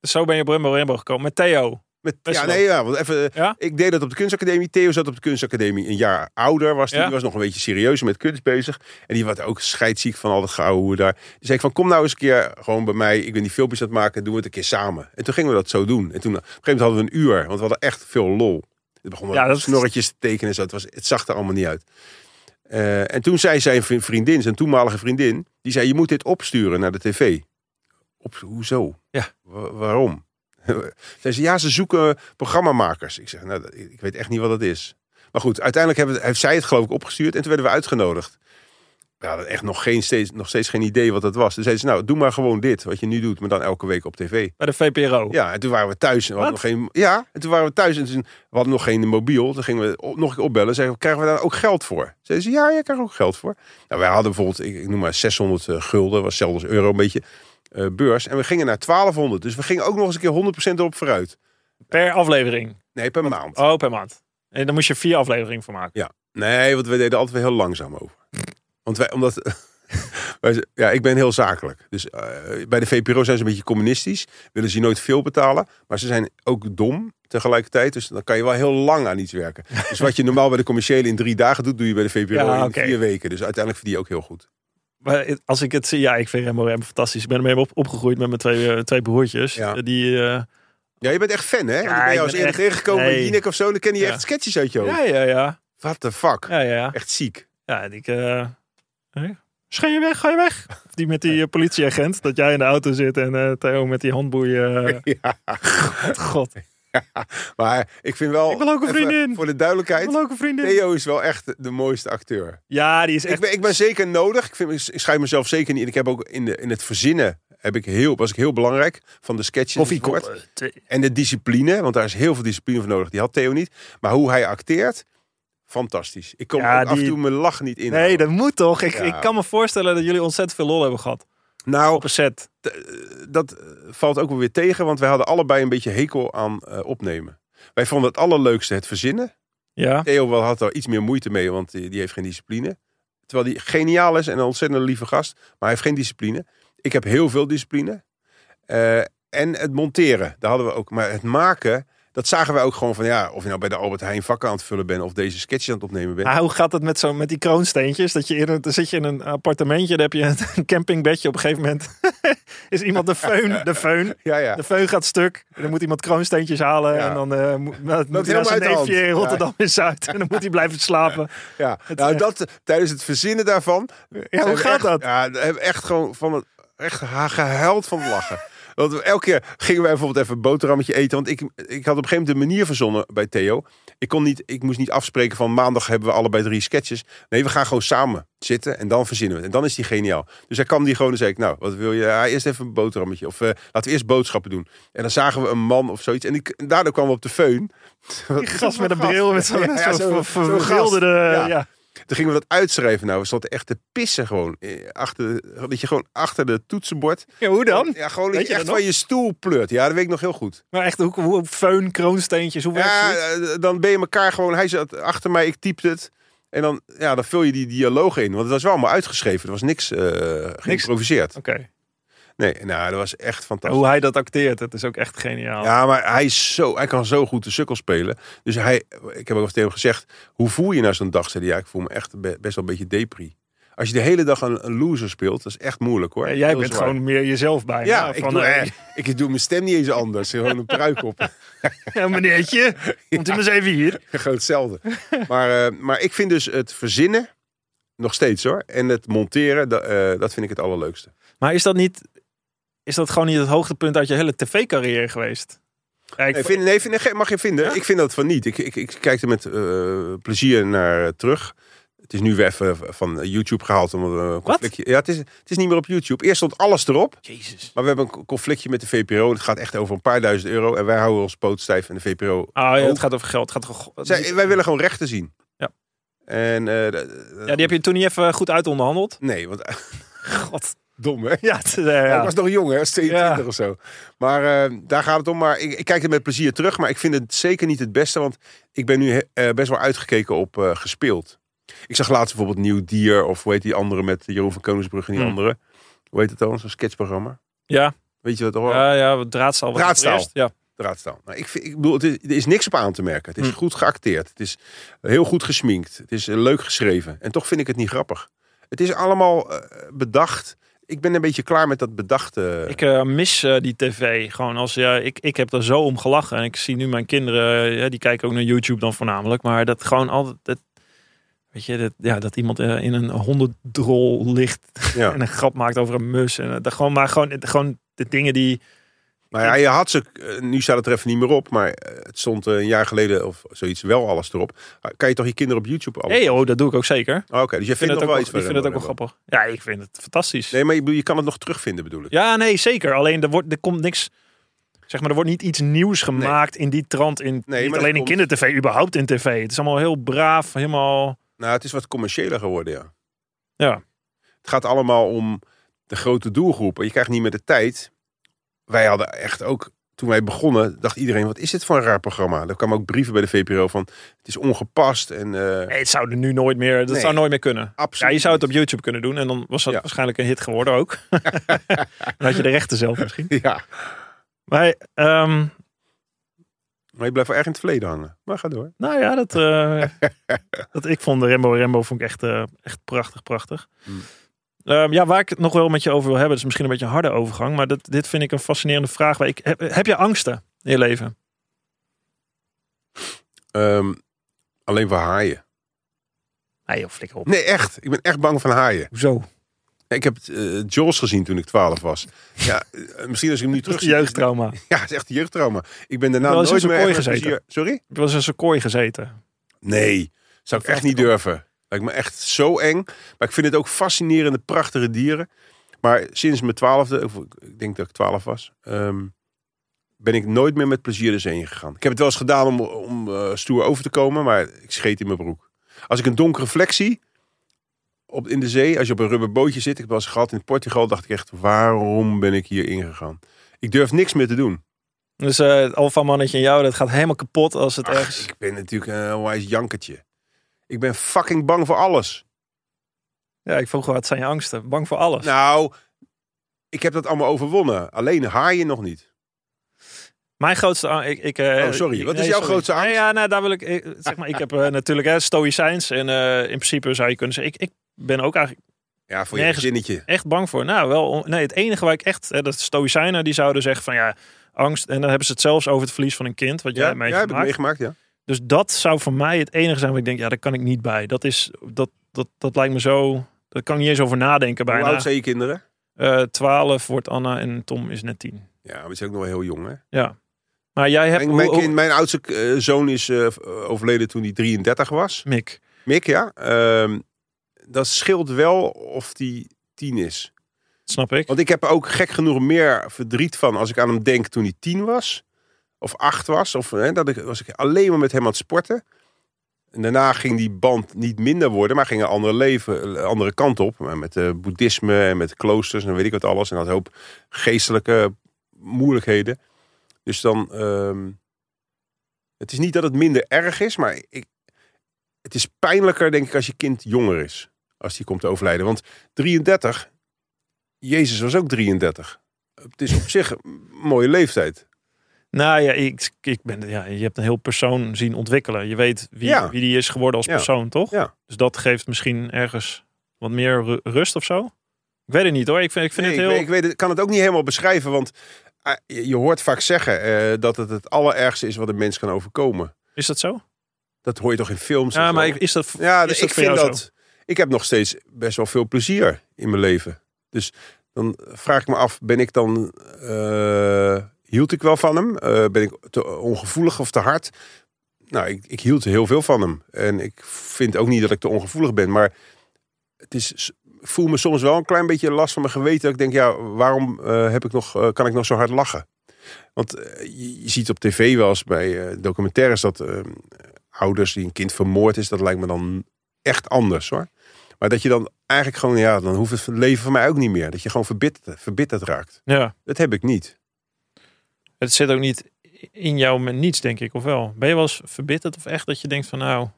A: Zo ben je op Rainbow gekomen. Met Theo.
B: Met,
A: Best
B: ja,
A: wel.
B: nee, ja, want even,
A: Ja?
B: ik deed dat op de kunstacademie. Theo zat op de kunstacademie een jaar ouder. Was die,
A: Ja.
B: die was nog een beetje serieuzer met kunst bezig. En die was ook scheidziek van al dat geouwe daar. Die zei ik van, kom nou eens een keer gewoon bij mij. Ik ben die filmpjes aan het maken, doen we het een keer samen. En toen gingen we dat zo doen. En toen op een gegeven moment hadden we een uur, want we hadden echt veel lol. Het begon
A: Ja,
B: ja,
A: dat is-
B: snorretjes te tekenen en zo. Het, was, het zag er allemaal niet uit. Eh, en toen zei zijn vri- vriendin, zijn toenmalige vriendin, die zei: Je moet dit opsturen naar de tv. Op, hoezo?
A: Ja.
B: Wa- waarom? Zei ze, ja, ze zoeken programmamakers. Ik zeg, nou, ik weet echt niet wat dat is. Maar goed, uiteindelijk hebben, heeft zij het geloof ik opgestuurd en toen werden we uitgenodigd. We hadden echt nog, geen, steeds, nog steeds geen idee wat dat was. Toen zei ze, nou, doe maar gewoon dit, wat je nu doet, maar dan elke week op tv.
A: Bij de VPRO.
B: Ja, en toen waren we thuis. En we hadden nog geen, ja, en toen waren we thuis en toen, we hadden nog geen mobiel. Toen gingen we op- nog een keer opbellen. Zeiden krijgen we daar ook geld voor? Zeiden ze, ja, je krijgt ook geld voor. Nou, wij hadden bijvoorbeeld, ik, ik noem maar 600 eh, gulden, was zelfs euro een beetje, eh, beurs. En we gingen naar 1200. Dus we gingen ook nog eens een keer 100% erop vooruit.
A: Per aflevering.
B: Nee, per maand.
A: Oh, per maand. En dan moest je vier afleveringen van maken.
B: Ja. Nee, want we deden altijd weer heel langzaam over. Want wij, omdat... wij, ja, ik ben heel zakelijk. Dus eh, bij de VPRO zijn ze een beetje communistisch. Willen ze je nooit veel betalen. Maar ze zijn ook dom tegelijkertijd. Dus dan kan je wel heel lang aan iets werken. Dus wat je normaal bij de commerciële in drie dagen doet, doe je bij de VPRO
A: Ja,
B: in vier weken. Dus uiteindelijk verdien je ook heel goed.
A: Maar als ik het zie, ja, ik vind Rainbow Rainbow fantastisch. Ik ben ermee op, opgegroeid met mijn twee, eh, twee broertjes.
B: Ja.
A: Die, eh,
B: Ja, je bent echt fan, hè?
A: Ja,
B: ik ben eens
A: ben
B: eerder tegengekomen
A: nee.
B: Jinek of zo. Dan ken je
A: Ja.
B: echt sketches uit je hoofd.
A: ja, ja, ja.
B: What the fuck?
A: Ja, ja.
B: Echt ziek.
A: Ja, en ik... eh hè? Schijn je weg, ga je weg. Die met die eh, politieagent, dat jij in de auto zit en eh Theo met die handboeien. eh,
B: Ja.
A: God,
B: Maar ik vind wel...
A: Ik wil ook een vriendin.
B: Voor de
A: ik
B: duidelijkheid.
A: wil ook een vriendin.
B: Theo is wel echt de mooiste acteur.
A: Ja, die is
B: Ik
A: echt...
B: ben, ik ben zeker nodig. Ik, vind, ik schrijf mezelf zeker niet. Ik heb ook in, de, in het verzinnen heb ik heel, was ik heel belangrijk van de sketches.
A: Koffie,
B: enzovoort.
A: ko- eh,
B: En de discipline, want daar is heel veel discipline voor nodig. Die had Theo niet. Maar hoe hij acteert, fantastisch. Ik
A: Ja,
B: ook af en toe mijn lach niet in.
A: Nee, dat moet toch? Ik,
B: Ja.
A: ik kan me voorstellen dat jullie ontzettend veel lol hebben gehad.
B: Nou,
A: Op een set.
B: dat eh, valt ook wel weer tegen, want wij hadden allebei een beetje hekel aan eh, opnemen. Wij vonden het allerleukste het verzinnen.
A: Ja.
B: Theo wel had er iets meer moeite mee, want die, die heeft geen discipline. Terwijl hij geniaal is en een ontzettend lieve gast, maar hij heeft geen discipline. Ik heb heel veel discipline. Eh, en het monteren, daar hadden we ook. Maar het maken, dat zagen wij ook gewoon van ja, of je nou bij de Albert Heijn vakken aan het vullen bent of deze sketches aan het opnemen bent.
A: Hoe gaat het met, zo, met die kroonsteentjes? Dat je in een, dan zit je in een appartementje, dan heb je een campingbedje. Op een gegeven moment is iemand de föhn, de föhn.
B: Ja, ja.
A: De föhn gaat stuk. En dan moet iemand kroonsteentjes halen.
B: Ja.
A: En dan eh, moet, moet hij naar zijn neefje in. Rotterdam in Zuid. En dan moet hij blijven slapen.
B: ja.
A: Het
B: Nou, dat, tijdens het verzinnen daarvan.
A: Ja, hoe gaat
B: echt-
A: dat?
B: Ja, echt gewoon van het echt gehuild van het lachen. Want elke keer gingen wij bijvoorbeeld even een boterhammetje eten. Want ik, ik had op een gegeven moment een manier verzonnen bij Theo. Ik, kon niet, ik moest niet afspreken van maandag hebben we allebei drie sketches. Nee, we gaan gewoon samen zitten en dan verzinnen we. het. En dan is die geniaal. Dus hij kwam die gewoon en zei ik, nou, wat wil je? Ja, eerst even een boterhammetje. Of eh, laten we eerst boodschappen doen. En dan zagen we een man of zoiets. En, ik, en daardoor kwamen we op de föhn.
A: Die gast met een bril, met zo'n
B: Ja,
A: zo. Ja.
B: Toen gingen we dat uitschrijven. Nou, we stonden echt te pissen gewoon. eh, Achter, dat je gewoon achter de toetsenbord.
A: Ja, hoe dan?
B: Ja, gewoon dat je
A: je
B: echt van je stoel pleurt. Ja, dat weet ik nog heel goed.
A: Maar echt, hoe, hoe föhn, kroonsteentjes, hoe
B: Ja,
A: zoiets?
B: eh, dan ben je elkaar gewoon... Hij zat achter mij, ik typte het. En dan, ja, dan vul je die dialoog in. Want het was wel allemaal uitgeschreven. Er was niks eh geïmproviseerd.
A: Oké.
B: Nee, nou, dat was echt fantastisch.
A: Hoe hij dat acteert, het is ook echt geniaal.
B: Ja, maar hij, is zo, hij kan zo goed de sukkel spelen. Dus hij, ik heb ook tegen hem gezegd, hoe voel je na zo'n dag? Zei hij, ja, ik voel me echt be- best wel een beetje depri. Als je de hele dag een, een loser speelt, dat is echt moeilijk hoor.
A: Ja, jij
B: Heel
A: bent
B: zwaar.
A: gewoon meer jezelf bijna.
B: Ja, ik
A: van,
B: doe,
A: eh,
B: ik doe mijn stem niet eens anders. Gewoon een pruik op.
A: ja, meneertje, komt u maar eens even hier.
B: Gewoon hetzelfde. Maar, eh, maar ik vind dus het verzinnen, nog steeds hoor. En het monteren, da- eh, dat vind ik het allerleukste.
A: Maar is dat niet, is dat gewoon niet het hoogtepunt uit je hele tv-carrière geweest? Ja, ik
B: Nee, vind, nee, vind, nee, mag je vinden.
A: Ja?
B: Ik vind dat van niet. Ik, ik, ik kijk er met eh, plezier naar eh, terug. Het is nu weer even van YouTube gehaald. Om een conflictje. Ja, het is, het is niet meer op YouTube. Eerst stond alles erop.
A: Jezus.
B: Maar we hebben een conflictje met de VPRO. Het gaat echt over een paar duizend euro. En wij houden ons poot stijf. En de VPRO...
A: Ah ja, het gaat over geld. Het gaat
B: Zij, wij willen gewoon rechten zien.
A: Ja.
B: En... eh,
A: ja, die heb je toen niet even goed uitonderhandeld.
B: Nee, want...
A: God.
B: Dom, hè?
A: Ja, het, eh,
B: Ja,
A: ja.
B: Ik was nog jong, hè? 22
A: Ja.
B: of zo. Maar eh, daar gaat het om. Maar ik, ik kijk er met plezier terug. Maar ik vind het zeker niet het beste. Want ik ben nu eh, best wel uitgekeken op gespeeld. Ik zag laatst bijvoorbeeld Nieuw Dier. Of hoe heet die andere met Jeroen van Koningsbrug en die
A: Hmm.
B: andere. Hoe heet het dan? Zo'n sketchprogramma.
A: ja,
B: Weet je wat wel?
A: ja, ja, draadstaal.
B: Draadstaal.
A: Ja.
B: Draadstaal. Nou, ik, vind, ik bedoel, het is, er is niks op aan te merken. Het is
A: Hmm.
B: goed geacteerd. Het is heel goed gesminkt. Het is leuk geschreven. En toch vind ik het niet grappig. Het is allemaal bedacht. Ik ben een beetje klaar met dat bedachte.
A: Ik eh, mis eh, die tv. Gewoon als ja, ik, ik heb er zo om gelachen. En ik zie nu mijn kinderen, eh, ja, die kijken ook naar YouTube dan voornamelijk. Maar dat gewoon altijd. Dat, weet je, dat, ja, dat iemand in een hondendrol ligt
B: ja.
A: en een grap maakt over een mus. En dat gewoon, maar gewoon, gewoon de dingen die.
B: Nou ja, je had ze, eh, nu staat het er even niet meer op, maar eh, het stond eh, een jaar geleden of zoiets wel alles erop. Ah, Kan je toch je kinderen op YouTube alles?
A: Hé, oh, dat doe ik ook zeker.
B: Oh, Oké, dus je vindt
A: het
B: nog wel iets
A: ik vind het ook wel grappig. Ja, ik vind het fantastisch.
B: Nee, maar je, kan het nog terugvinden bedoel ik.
A: Ja, nee, zeker. Alleen er, wordt, er komt niks. Zeg maar, er wordt niet iets nieuws gemaakt in die trant. In, niet
B: maar
A: alleen in kindertv, überhaupt in tv. Het is allemaal heel braaf, helemaal.
B: Nou, het is wat commerciëler geworden, ja.
A: Ja.
B: Het gaat allemaal om de grote doelgroep. Je krijgt niet meer de tijd. Wij hadden echt ook, toen wij begonnen, dacht iedereen, wat is dit voor een raar programma? Er kwamen ook brieven bij de VPRO van, het is ongepast en eh,
A: Nee, het zou er nu nooit meer. Dat
B: Nee.
A: zou nooit meer kunnen. Ja,
B: absoluut
A: je zou het op. YouTube kunnen doen en dan was dat
B: Ja.
A: waarschijnlijk een hit geworden ook. dan had je de rechten zelf misschien.
B: Ja,
A: Maar ehm,
B: maar je blijft wel erg in het verleden hangen. Maar ga door.
A: nou ja, dat, eh, dat ik vond de Rembo Rembo vond ik echt, eh, echt prachtig, prachtig.
B: Hmm.
A: Ehm, ja, waar ik het nog wel met je over wil hebben, is misschien een beetje een harde overgang, maar dat, dit vind ik een fascinerende vraag. Ik, heb, heb je angsten in je leven?
B: Ehm, alleen voor haaien.
A: Nee, joh, flikker op.
B: Nee, echt. Ik ben echt bang van haaien.
A: Hoezo?
B: Ik heb uh, Jaws gezien toen ik 12 was. Ja, eh, misschien als ik hem nu terug
A: Terug je jeugdtrauma. Heb
B: Ja, het is echt een jeugdtrauma. Ik ben daarna nooit
A: in
B: meer plezier- Sorry?
A: eens in zo'n kooi gezeten?
B: Nee, zou ik echt niet durven. Lijkt me echt zo eng. Maar ik vind het ook fascinerende, prachtige dieren. Maar sinds mijn twaalfde, of ik denk dat ik twaalf was, ehm, ben ik nooit meer met plezier de zee gegaan. Ik heb het wel eens gedaan om, om eh, stoer over te komen, maar ik scheet in mijn broek. Als ik een donkere vlek zie op, in de zee, als je op een rubberbootje zit, ik heb wel eens gehad in Portugal, dacht ik echt, waarom ben ik hier ingegaan? Ik durf niks meer te doen.
A: Dus eh het alfamannetje in jou, dat gaat helemaal kapot als het
B: Ach,
A: ergens...
B: ik ben natuurlijk een wijs jankertje. Ik ben fucking bang voor alles.
A: Ja, ik vroeg wat zijn je angsten? Bang voor alles.
B: Nou, ik heb dat allemaal overwonnen. Alleen haaien nog niet.
A: Mijn grootste ik, ik, eh,
B: Oh, sorry. Wat is jouw grootste angst?
A: Nee, ja, nou, daar wil ik, ik- zeg maar, ik heb eh, natuurlijk hè, stoïcijns en eh, in principe zou je kunnen zeggen, ik, ik ben ook eigenlijk
B: Ja, voor je zinnetje.
A: echt bang voor. Nou, wel, nee, het enige waar ik echt, hè, dat stoïcijnen, die zouden zeggen van ja, angst, en dan hebben ze het zelfs over het verlies van een kind, wat
B: Ja,
A: jij
B: ja, heb ik
A: meegemaakt.
B: meegemaakt, ja.
A: Dus dat zou voor mij het enige zijn waar ik denk, ja, daar kan ik niet bij. Dat is, dat, dat, dat lijkt me zo, daar kan ik niet eens over nadenken
B: Hoe
A: bijna.
B: oud zijn je kinderen?
A: Eh 12 wordt Anna en Tom is net 10.
B: Ja, maar die zijn ook nog wel heel jong, hè?
A: Ja. Maar jij hebt,
B: Mijn, mijn,
A: hoe-
B: kind, mijn oudste eh, zoon is eh, overleden toen hij 33 was.
A: Mick.
B: Mick, ja. Ehm, dat scheelt wel of die 10 is.
A: Snap ik.
B: Want ik heb er ook gek genoeg meer verdriet van als ik aan hem denk toen hij 10 was. Of 8 was. Of hè, dat ik, was ik alleen maar met hem aan het sporten. En daarna ging die band niet minder worden, maar ging een andere leven, andere kant op. Met eh boeddhisme en met kloosters en weet ik wat alles. En had een hoop geestelijke moeilijkheden. Dus dan, ehm, het is niet dat het minder erg is, maar ik, het is pijnlijker denk ik als je kind jonger is. Als die komt te overlijden. Want 33, Jezus was ook 33. Het is op zich een mooie leeftijd.
A: Nou ja, ik, ik ben, ja, je hebt een heel persoon zien ontwikkelen. Je weet wie,
B: Ja.
A: wie die is geworden als
B: Ja.
A: persoon, toch?
B: Ja.
A: Dus dat geeft misschien ergens wat meer ru- rust of zo. Ik weet het niet hoor. Ik vind, ik vind
B: Nee,
A: het
B: ik,
A: heel...
B: ik weet het, kan het ook niet helemaal beschrijven, want eh, je, hoort vaak zeggen eh, dat het het allerergste is wat een mens kan overkomen.
A: Is dat zo?
B: Dat hoor je toch in films?
A: Ja, maar ik- is dat,
B: ja,
A: is dat
B: ik vind dat. Ik heb nog steeds best wel veel plezier in mijn leven. Dus dan vraag ik me af, ben ik dan. eh, hield ik wel van hem? Eh, ben ik te ongevoelig of te hard? Nou, ik, ik hield heel veel van hem. En ik vind ook niet dat ik te ongevoelig ben. Maar het is, ik voel me soms wel een klein beetje last van mijn geweten. Dat ik denk, ja, waarom eh, heb ik nog, eh, kan ik nog zo hard lachen? Want je, je ziet op tv wel eens bij documentaires dat eh, ouders die een kind vermoord is, dat lijkt me dan echt anders hoor. Maar dat je dan eigenlijk gewoon, ja, dan hoeft het leven van mij ook niet meer. Dat je gewoon verbitterd, verbitterd raakt.
A: ja,
B: Dat heb ik niet.
A: Het zit ook niet in jou met niets, denk ik, of wel? Ben je wel eens verbitterd of echt dat je denkt van nou...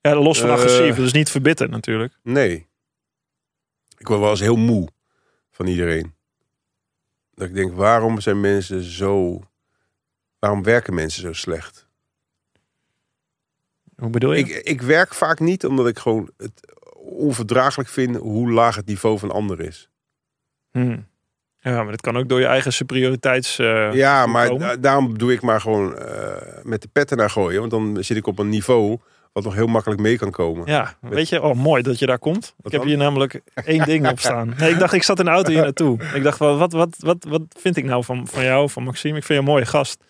A: Ja, los van
B: Eh.
A: agressief, dus niet verbitterd natuurlijk.
B: Nee. Ik word wel eens heel moe van iedereen. Dat ik denk, waarom zijn mensen zo... Waarom werken mensen zo slecht?
A: Hoe bedoel je?
B: Ik, ik werk vaak niet omdat ik gewoon het onverdraaglijk vind hoe laag het niveau van anderen is.
A: Hmm. Ja, maar dat kan ook door je eigen superioriteits... eh,
B: ja, maar da- daarom doe ik maar gewoon eh, met de petten naar gooien. Want dan zit ik op een niveau wat nog heel makkelijk mee kan komen.
A: Ja, weet je, oh mooi dat je daar komt. ik
B: Wat
A: heb
B: dan?
A: hier namelijk één ding op staan. Nee, ik dacht, ik zat in de auto hier naartoe. Ik dacht, wel, wat, wat, wat, wat vind ik nou van, van jou, van Maxime? Ik vind je een mooie gast.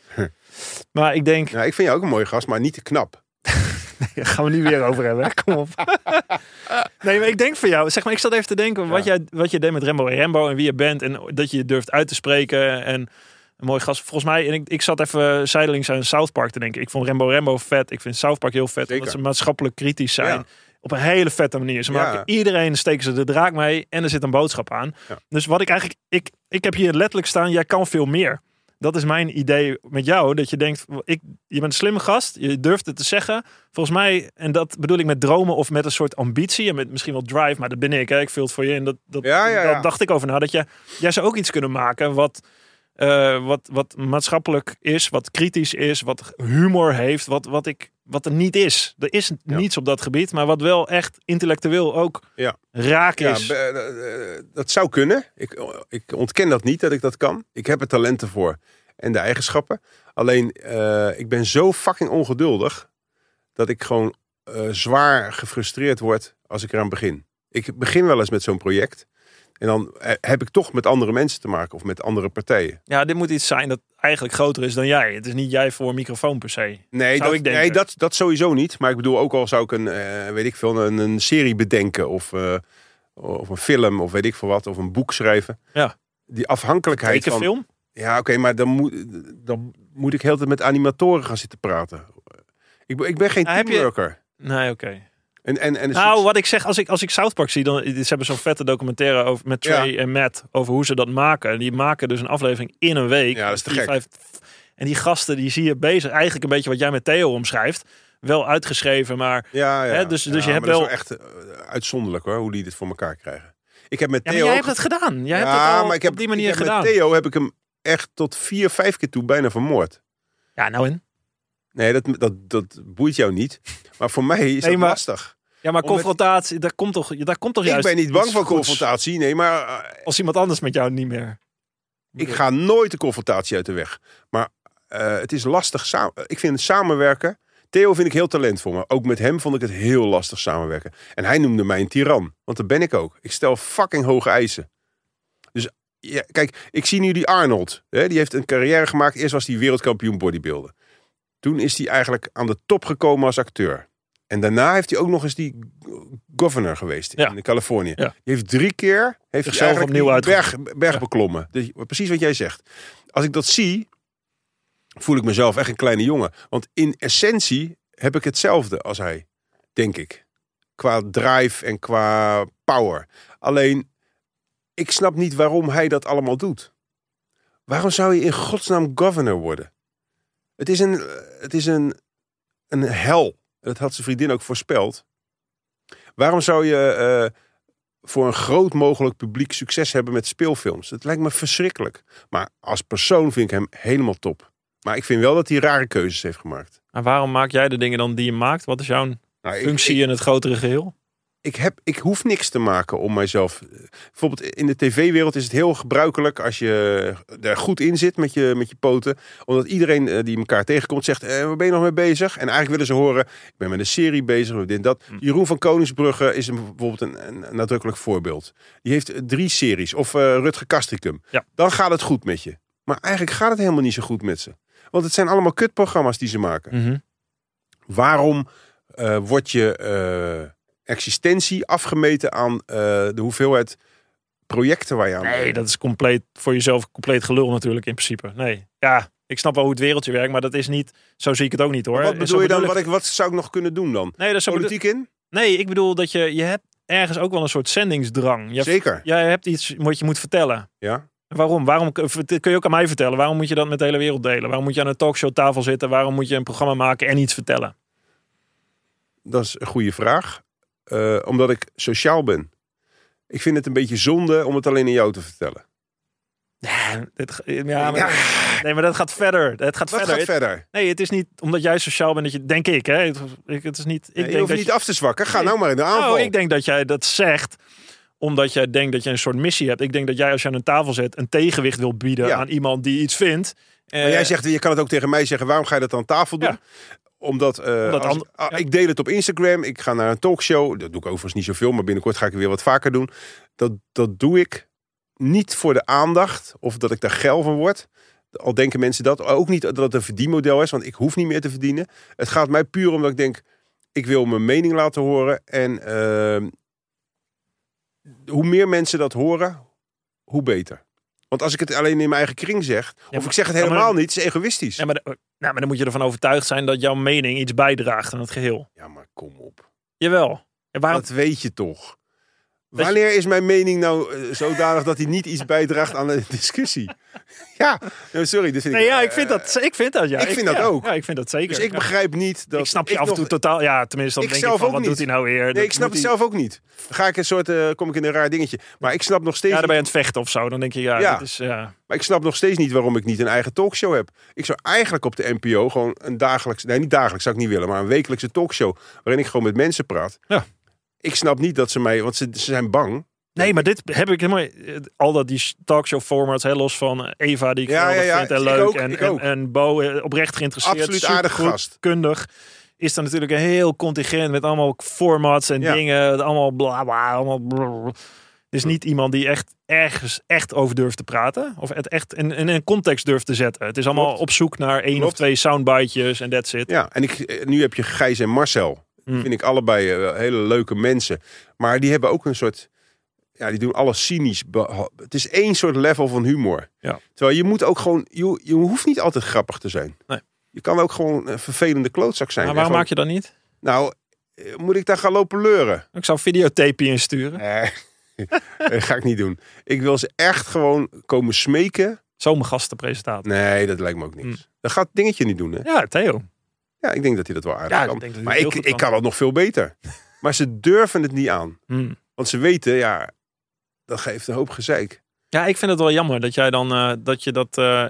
A: Maar ik denk,
B: Ja, ik vind jou ook een mooie gast, maar niet te knap.
A: daar gaan we niet weer over hebben. hè? Kom op. Nee, maar ik denk voor jou, zeg maar, ik zat even te denken wat,
B: Ja.
A: jij, wat je deed met Rembo en Rembo en wie je bent en dat je je durft uit te spreken en een mooie gast. Volgens mij, en ik, ik zat even zijdelings aan South Park te denken. Ik vond Rembo Rembo vet. Ik vind South Park heel vet.
B: Zeker.
A: Omdat ze maatschappelijk kritisch zijn.
B: Ja.
A: Op een hele vette manier. Ze
B: Ja.
A: maken iedereen steken ze de draak mee en er zit een boodschap aan.
B: Ja.
A: Dus wat ik eigenlijk, ik, ik heb hier letterlijk staan, jij kan veel meer. Dat is mijn idee met jou. Dat je denkt, ik, je bent een slimme gast. Je durft het te zeggen. Volgens mij, en dat bedoel ik met dromen of met een soort ambitie. En met misschien wel drive, maar dat ben ik. Hè. Ik vul het voor je. En dat, dat,
B: Ja, ja, ja.
A: dat dacht ik over na. Dat je, jij zou ook iets kunnen maken wat, eh, wat, wat maatschappelijk is. Wat kritisch is. Wat humor heeft. Wat, wat, ik, wat er niet is. Er is
B: Ja.
A: niets op dat gebied. Maar wat wel echt intellectueel ook
B: Ja.
A: raak
B: Ja,
A: is.
B: be- eh, eh, dat zou kunnen. Ik, ik ontken dat niet dat ik dat kan. Ik heb er talenten voor en de eigenschappen. Alleen, eh, ik ben zo fucking ongeduldig dat ik gewoon eh, zwaar gefrustreerd word als ik eraan begin. Ik begin wel eens met zo'n project. En dan eh, heb ik toch met andere mensen te maken of met andere partijen.
A: Ja, dit moet iets zijn dat eigenlijk groter is dan jij. Het is niet jij voor een microfoon per se.
B: Nee, dat, nee dat, dat sowieso niet. Maar ik bedoel, ook al zou ik een, eh, weet ik veel, een, een serie bedenken of, eh, of een film of weet ik veel wat, of een boek schrijven.
A: Ja.
B: Die afhankelijkheid van...
A: Tekenfilm?
B: Ja, oké, maar dan moet, dan moet ik heel tijd met animatoren gaan zitten praten. Ik, ben- ik ben geen
A: je-
B: teamworker.
A: Nee, oké.
B: En, en, en
A: Nou, wat ik zeg, als ik, als ik South Park zie, dan ze hebben zo'n vette documentaire over, met Trey en Matt over hoe ze dat maken. En die maken dus een aflevering in een week.
B: Ja, dat is te gek.
A: vijf- en die gasten, die zie je bezig. Eigenlijk een beetje wat jij met Theo omschrijft. Wel uitgeschreven, maar
B: ja, ja.
A: Hè, dus- dus je hebt wel-
B: echt eh, uitzonderlijk hoor, hoe die dit voor elkaar krijgen. Ik heb met
A: Ja,
B: Theo
A: jij hebt het gedaan. Jij hebt al
B: maar ik heb,
A: op die manier
B: heb
A: gedaan.
B: Met Theo heb ik hem echt tot vier, vijf keer toe bijna vermoord.
A: Ja, nou in.
B: Nee, dat, dat, dat boeit jou niet. Maar voor mij is
A: Nee,
B: dat
A: maar-
B: lastig.
A: Ja, maar
B: met-
A: confrontatie, daar komt toch, daar komt toch
B: Ik
A: juist
B: ben niet bang voor
A: goeds
B: confrontatie. Nee, maar eh,
A: Als iemand anders met jou niet meer.
B: ik ga nooit de confrontatie uit de weg. Maar eh, het is lastig. samen. ik vind het samenwerken. Theo vind ik heel talentvol. Maar ook met hem vond ik het heel lastig samenwerken. En hij noemde mij een tiran. Want dat ben ik ook. Ik stel fucking hoge eisen. Dus ja, kijk, ik zie nu die Arnold. Hè, die heeft een carrière gemaakt. Eerst was hij wereldkampioen bodybuilden. Toen is hij eigenlijk aan de top gekomen als acteur. En daarna heeft hij ook nog eens die governor geweest
A: Ja.
B: in Californië.
A: Ja.
B: Die heeft drie keer heeft
A: Zichzelf opnieuw uitgevonden.
B: berg, berg beklommen. Dus precies wat jij zegt. Als ik dat zie, voel ik mezelf echt een kleine jongen. Want in essentie heb ik hetzelfde als hij, denk ik. Qua drive en qua power. Alleen, ik snap niet waarom hij dat allemaal doet. Waarom zou je in godsnaam governor worden? Het is een, het is een, een hel. Dat had zijn vriendin ook voorspeld. Waarom zou je eh, voor een groot mogelijk publiek succes hebben met speelfilms? Het lijkt me verschrikkelijk. Maar als persoon vind ik hem helemaal top. Maar ik vind wel dat hij rare keuzes heeft gemaakt.
A: En waarom maak jij de dingen dan die je maakt? Wat is jouw
B: Nou, ik-
A: functie
B: ik,
A: in het grotere geheel?
B: Ik, heb, ik hoef niks te maken om mijzelf. Bijvoorbeeld in de tv-wereld is het heel gebruikelijk als je er goed in zit met je, met je poten. Omdat iedereen eh, die elkaar tegenkomt zegt: eh, Waar ben je nog mee bezig? En eigenlijk willen ze horen: Ik ben met een serie bezig, met dit en dat.
A: Hm.
B: Jeroen van Koningsbrugge is een, bijvoorbeeld een, een nadrukkelijk voorbeeld. Die heeft eh, drie series. Of eh, Rutger Kastricum.
A: Ja.
B: Dan gaat het goed met je. Maar eigenlijk gaat het helemaal niet zo goed met ze. Want het zijn allemaal kutprogramma's die ze maken.
A: Mhm.
B: Waarom eh, wordt je eh, existentie afgemeten aan eh, de hoeveelheid projecten waar je aan
A: Nee, dat is compleet voor jezelf compleet gelul natuurlijk in principe. Nee, ja, ik snap wel hoe het wereldje werkt, maar dat is niet. Zo zie ik het ook niet hoor.
B: Wat
A: Zo
B: bedoel je dan?
A: ik-
B: Wat, ik, wat zou ik nog kunnen doen dan?
A: Nee, dat is bedoel-
B: Politiek in?
A: nee, ik bedoel dat je je hebt ergens ook wel een soort zendingsdrang. Je,
B: Zeker.
A: jij hebt iets wat je moet vertellen.
B: Ja.
A: Waarom? Waarom kun je ook aan mij vertellen? Waarom moet je dat met de hele wereld delen? Waarom moet je aan een talkshowtafel zitten? Waarom moet je een programma maken en iets vertellen?
B: Dat is een goede vraag. Eh, omdat ik sociaal ben. Ik vind het een beetje zonde om het alleen aan jou te vertellen.
A: Ja, dit, ja, maar, nee, maar dat gaat verder. Het gaat
B: Wat
A: verder.
B: gaat verder?
A: Nee, het is niet omdat jij sociaal bent dat je, denk ik, hè? Het, het is niet. Ik
B: je
A: denk
B: hoeft
A: dat
B: niet
A: je,
B: af te zwakken. Ga
A: Nee.
B: nou maar in de aanval.
A: nou, ik denk dat jij dat zegt omdat jij denkt dat je een soort missie hebt. Ik denk dat jij als je aan een tafel zit een tegenwicht wil bieden
B: Ja.
A: aan iemand die iets vindt.
B: maar
A: Eh,
B: jij zegt, je kan het ook tegen mij zeggen. Waarom ga je dat aan tafel doen?
A: Ja.
B: Omdat, eh,
A: Omdat
B: als-
A: and-
B: ah,
A: ja.
B: ik deel het op Instagram. Ik ga naar een talkshow. Dat doe ik overigens niet zoveel. Maar binnenkort ga ik het weer wat vaker doen. Dat, dat doe ik niet voor de aandacht. Of dat ik daar geil van word. Al denken mensen dat. Ook niet dat het een verdienmodel is. Want ik hoef niet meer te verdienen. Het gaat mij puur omdat ik denk... Ik wil mijn mening laten horen. En ehm, hoe meer mensen dat horen, hoe beter. Want als ik het alleen in mijn eigen kring zeg... of
A: maar-
B: ik zeg het helemaal niet, is egoïstisch.
A: ja, maar, nou, maar dan moet je ervan overtuigd zijn dat jouw mening iets bijdraagt aan het geheel.
B: Ja, maar kom op.
A: Jawel. En waarom?
B: Dat weet je toch. Wanneer is mijn mening nou eh, zodanig dat hij niet iets bijdraagt aan de discussie? ja, nou, sorry. Vind
A: Nee,
B: ik,
A: ja,
B: eh,
A: ik vind dat, ik vind dat, ja.
B: ik vind dat ook.
A: Ja, ik vind dat zeker.
B: Dus ik begrijp niet dat
A: ik snap je af en
B: nog-
A: toe totaal. Ja, tenminste, dan
B: Ik
A: denk ik van, wat
B: niet.
A: doet hij nou weer?
B: Nee,
A: Dat
B: ik snap het
A: hij-
B: zelf ook niet. Dan ga ik een soort, eh, kom ik in een raar dingetje. Maar ik snap nog steeds,
A: Ja, dan ben je aan het vechten of zo. Dan denk je, ja,
B: Ja.
A: dit is... Ja.
B: maar ik snap nog steeds niet waarom ik niet een eigen talkshow heb. Ik zou eigenlijk op de NPO gewoon een dagelijks, nee niet dagelijks zou ik niet willen, maar een wekelijkse talkshow waarin ik gewoon met mensen praat.
A: Ja.
B: Ik snap niet dat ze mij, want ze, ze zijn bang.
A: Nee, maar dit heb ik helemaal... Al dat die talkshow formats, los van eh, Eva, die ik
B: Ja,
A: geweldig
B: ja, ja.
A: vind en leuk.
B: ook,
A: en, en, Bo, eh, oprecht geïnteresseerd.
B: Absoluut aardig gast.
A: kundig. Is er natuurlijk een heel contingent met allemaal formats en dingen. Allemaal bla bla, allemaal. Dus niet iemand die echt ergens echt over durft te praten. Of het echt in, in een context durft te zetten. Het is allemaal
B: Klopt.
A: op zoek naar één of twee soundbitejes en that's it.
B: Ja, en ik, eh, nu heb je Gijs en Marcel.
A: Mm.
B: vind ik allebei eh, hele leuke mensen. Maar die hebben ook een soort... Ja, die doen alles cynisch. Het is één soort level van humor.
A: Ja.
B: Terwijl je moet ook gewoon... Je, je hoeft niet altijd grappig te zijn.
A: Nee.
B: Je kan ook gewoon een vervelende klootzak zijn.
A: Maar waarom
B: gewoon-
A: maak je dat niet?
B: Nou, eh, moet ik daar gaan lopen leuren?
A: Ik zou videotape insturen.
B: Nee, dat ga ik niet doen. Ik wil ze echt gewoon komen smeken.
A: Zomergastenpresentator.
B: Nee, dat lijkt me ook niks.
A: Hm.
B: Dat gaat dingetje niet doen, hè?
A: Ja, Theo.
B: Ja, ik denk dat hij dat wel aardig
A: Ja,
B: kan.
A: ik
B: maar ik, ik
A: kan.
B: het nog veel beter. maar ze durven het niet aan.
A: Hm.
B: Want ze weten, ja, dat geeft een hoop gezeik.
A: Ja, ik vind het wel jammer dat jij dan eh, dat je dat. eh,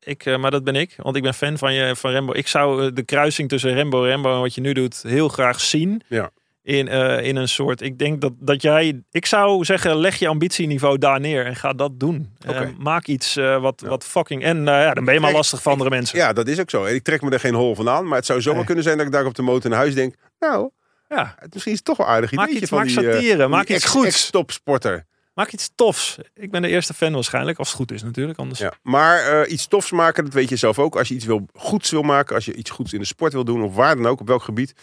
A: ik, eh, maar dat ben ik, want ik ben fan van je van Rembo. Ik zou de kruising tussen Rembo Rembo en wat je nu doet heel graag zien.
B: Ja.
A: In, eh, in een soort. Ik denk dat, dat jij. Ik zou zeggen, leg je ambitieniveau daar neer en ga dat doen. Eh, maak iets eh, wat,
B: Ja.
A: wat fucking. En eh, ja, dan ben je maar lastig voor andere mensen.
B: Ja, dat is ook zo. Ik trek me er geen hol van aan. Maar het zou zomaar
A: Nee.
B: kunnen zijn dat ik daar op de motor naar huis denk. Nou,
A: Ja.
B: het misschien is het toch wel aardig
A: Maak iets-
B: van
A: maak
B: die,
A: satire, maak iets
B: ex-
A: goeds.
B: ex-topsporter.
A: Maak iets tofs. Ik ben de eerste fan waarschijnlijk, als het goed is natuurlijk. Anders.
B: Ja. Maar iets tofs maken, dat weet je zelf ook. Als je iets wil, goeds wil maken, als je iets goeds in de sport wil doen, of waar dan ook, op welk gebied,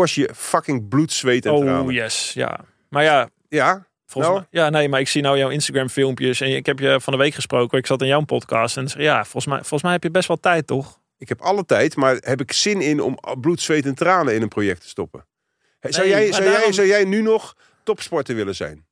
B: kost je fucking bloed, zweet en
A: oh
B: tranen.
A: yes, ja. Maar ja,
B: Ja,
A: Volgens
B: Nou?
A: mij, ja, nee, maar ik zie nou jouw Instagram filmpjes en ik heb je van de week gesproken. Ik zat in jouw podcast en zei, ja, volgens mij, volgens mij heb je best wel tijd, toch?
B: ik heb alle tijd, maar heb ik zin in om bloed, zweet en tranen in een project te stoppen? Zou,
A: Nee,
B: jij, zou, jij, zou jij nu nog topsporter willen zijn?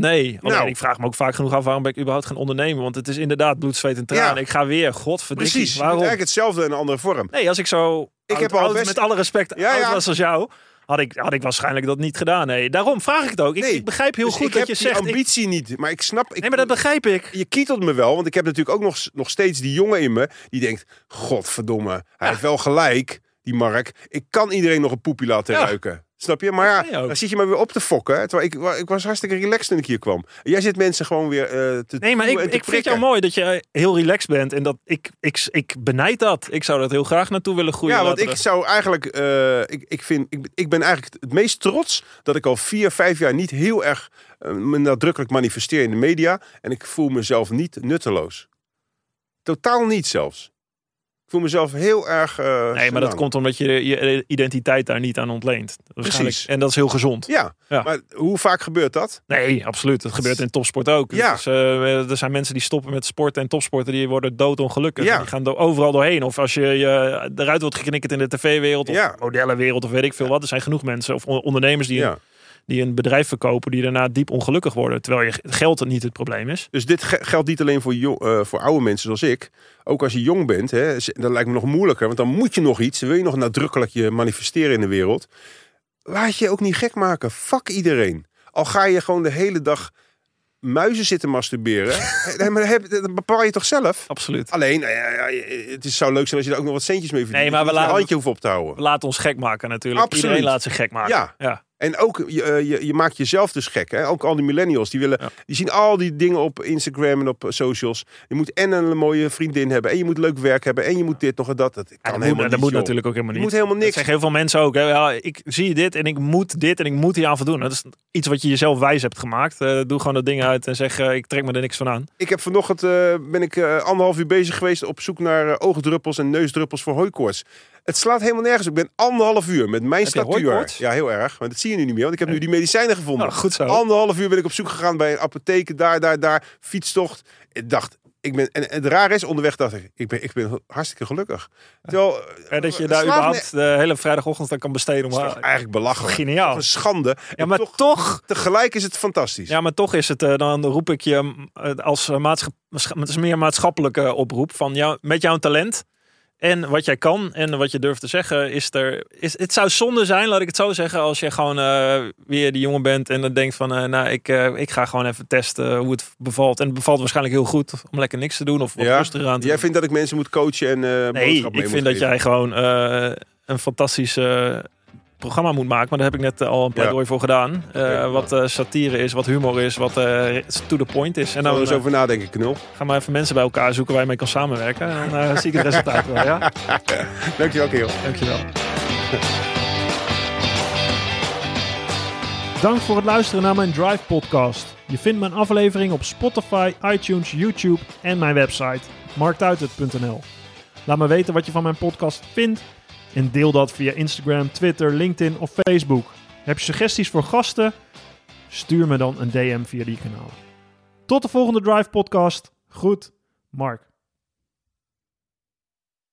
A: Nee, alleen
B: Nou.
A: ik vraag me ook vaak genoeg af waarom ben ik überhaupt gaan ondernemen. Want het is inderdaad bloed, zweet en tranen.
B: Ja.
A: Ik ga weer, godverdikkie,
B: Precies,
A: waarom?
B: eigenlijk hetzelfde in een andere vorm.
A: Nee, als ik zo
B: Ik
A: oud-
B: heb al
A: oud-
B: best-
A: met alle respect
B: Ja,
A: was als jou, had ik, had ik waarschijnlijk dat niet gedaan. Nee, daarom vraag ik het ook. Ik,
B: Nee,
A: ik begrijp heel
B: Dus
A: goed dat
B: heb
A: je zegt... ik-
B: ambitie niet, maar ik snap... Ik,
A: nee, maar dat begrijp ik.
B: je kietelt me wel, want ik heb natuurlijk ook nog, nog steeds die jongen in me die denkt: Godverdomme, hij heeft wel gelijk, die Mark. Ik kan iedereen nog een poepie laten ruiken. Snap je? Maar ja, dan zit je maar weer op te fokken. Terwijl ik, ik was hartstikke relaxed toen ik hier kwam. Jij zit mensen gewoon weer eh, te
A: Nee, maar ik, ik vind jou mooi dat je heel relaxed bent. En dat ik, ik, ik benijd dat. Ik zou dat heel graag naartoe willen groeien.
B: Ja, want
A: later.
B: ik zou eigenlijk, eh, ik, ik, vind, ik, ik ben eigenlijk het meest trots dat ik al vier, vijf jaar niet heel erg eh, me nadrukkelijk manifesteer in de media. En ik voel mezelf niet nutteloos. Totaal niet zelfs. Ik voel mezelf heel erg. eh,
A: Nee, maar dat komt omdat je je identiteit daar niet aan ontleent.
B: Precies.
A: En dat is heel gezond.
B: Ja,
A: Ja.
B: maar hoe vaak gebeurt dat?
A: Nee, absoluut. Het gebeurt in topsport ook.
B: Ja.
A: Dus, eh, er zijn mensen die stoppen met sporten en topsporten die worden doodongelukkig.
B: Ja.
A: Die gaan overal doorheen. Of als je je eruit wordt geknikkerd in de tv-wereld of
B: Ja.
A: modellenwereld of weet ik veel wat. Er zijn genoeg mensen of on- ondernemers die,
B: Ja.
A: een, die een bedrijf verkopen die daarna diep ongelukkig worden. Terwijl je geld niet het probleem is.
B: Dus dit ge- geldt niet alleen voor, jong, eh, voor oude mensen zoals ik. Ook als je jong bent, hè, dat lijkt me nog moeilijker. Want dan moet je nog iets. Wil je nog nadrukkelijk je manifesteren in de wereld. Laat je ook niet gek maken. Fuck iedereen. Al ga je gewoon de hele dag muizen zitten masturberen. nee, maar dat, heb- dat bepaal je toch zelf?
A: Absoluut.
B: Alleen, ja, het is, zou leuk zijn als je er ook nog wat centjes mee verdient.
A: Nee, maar we laten-
B: handje hoeft op te houden.
A: We laten ons gek maken natuurlijk.
B: Absoluut.
A: Iedereen laat zich gek maken.
B: Ja.
A: ja.
B: En ook, je, eh, je, je maakt jezelf dus gek. Hè? Ook al die millennials, die, willen,
A: Ja.
B: die zien al die dingen op Instagram en op eh, socials. Je moet en een mooie vriendin hebben. En je moet leuk werk hebben. En je moet dit nog en dat. Dat kan
A: Ja, dat
B: helemaal
A: moet,
B: niet,
A: dat moet
B: joh.
A: natuurlijk ook helemaal
B: Je
A: niet.
B: moet helemaal
A: Dat
B: niks.
A: zeggen heel veel mensen ook. Hè. Ja, ik zie dit en ik moet dit en ik moet hier aan voldoen. Dat is iets wat je jezelf wijs hebt gemaakt. Eh, doe gewoon dat ding uit en zeg eh, ik trek me er niks van aan.
B: Ik heb vanochtend eh, ben ik eh, anderhalf uur bezig geweest op zoek naar eh, oogdruppels en neusdruppels voor hooikoorts. Het slaat helemaal nergens op. Ik ben anderhalf uur met mijn
A: Heb
B: statuur. Ja, heel erg. Maar dat zie je nu niet meer, want ik heb nu die medicijnen gevonden.
A: Nou, goed zo.
B: Anderhalf uur ben ik op zoek gegaan bij een apotheek, daar, daar, daar. Fietstocht. Ik dacht, ik ben, en, het raar is, onderweg dacht ik, ik ben, ik ben hartstikke gelukkig. Terwijl,
A: En dat je daar überhaupt de hele vrijdagochtend aan kan besteden. Om
B: is toch eigenlijk belachelijk.
A: Geniaal.
B: Een schande.
A: Ja, maar
B: toch,
A: toch,
B: tegelijk is het fantastisch.
A: ja, maar toch is het, eh, dan roep ik je eh, als eh, maatschap, het is meer maatschappelijke oproep van jou, met jouw talent en wat jij kan en wat je durft te zeggen, is er, is, het zou zonde zijn, laat ik het zo zeggen, als je gewoon eh, weer die jongen bent en dan denkt van, eh, nou, ik, eh, ik ga gewoon even testen hoe het bevalt. En het bevalt waarschijnlijk heel goed om lekker niks te doen of wat
B: Ja.
A: rustiger aan te
B: Jij
A: doen.
B: vindt dat ik mensen moet coachen en
A: Nee, ik vind dat
B: geven?
A: jij gewoon een fantastisch eh, programma moet maken. Maar daar heb ik net eh, al een pleidooi voor gedaan. Eh, wat eh, satire is, wat humor is, wat to the point is. En
B: Gaan
A: dan
B: we eens over nadenken, knul.
A: gaan we even mensen bij elkaar zoeken waar je mee kan samenwerken. En dan zie ik het resultaat wel, ja?
B: Dankjewel, kerel.
A: Dankjewel.
C: Dank voor het luisteren naar mijn Drive podcast. Je vindt mijn aflevering op Spotify, iTunes, YouTube en mijn website marktuitert.nl. Laat me weten wat je van mijn podcast vindt en deel dat via Instagram, Twitter, LinkedIn of Facebook. Heb je suggesties voor gasten? Stuur me dan een DM via die kanalen. Tot de volgende Drive podcast. Goed, Mark.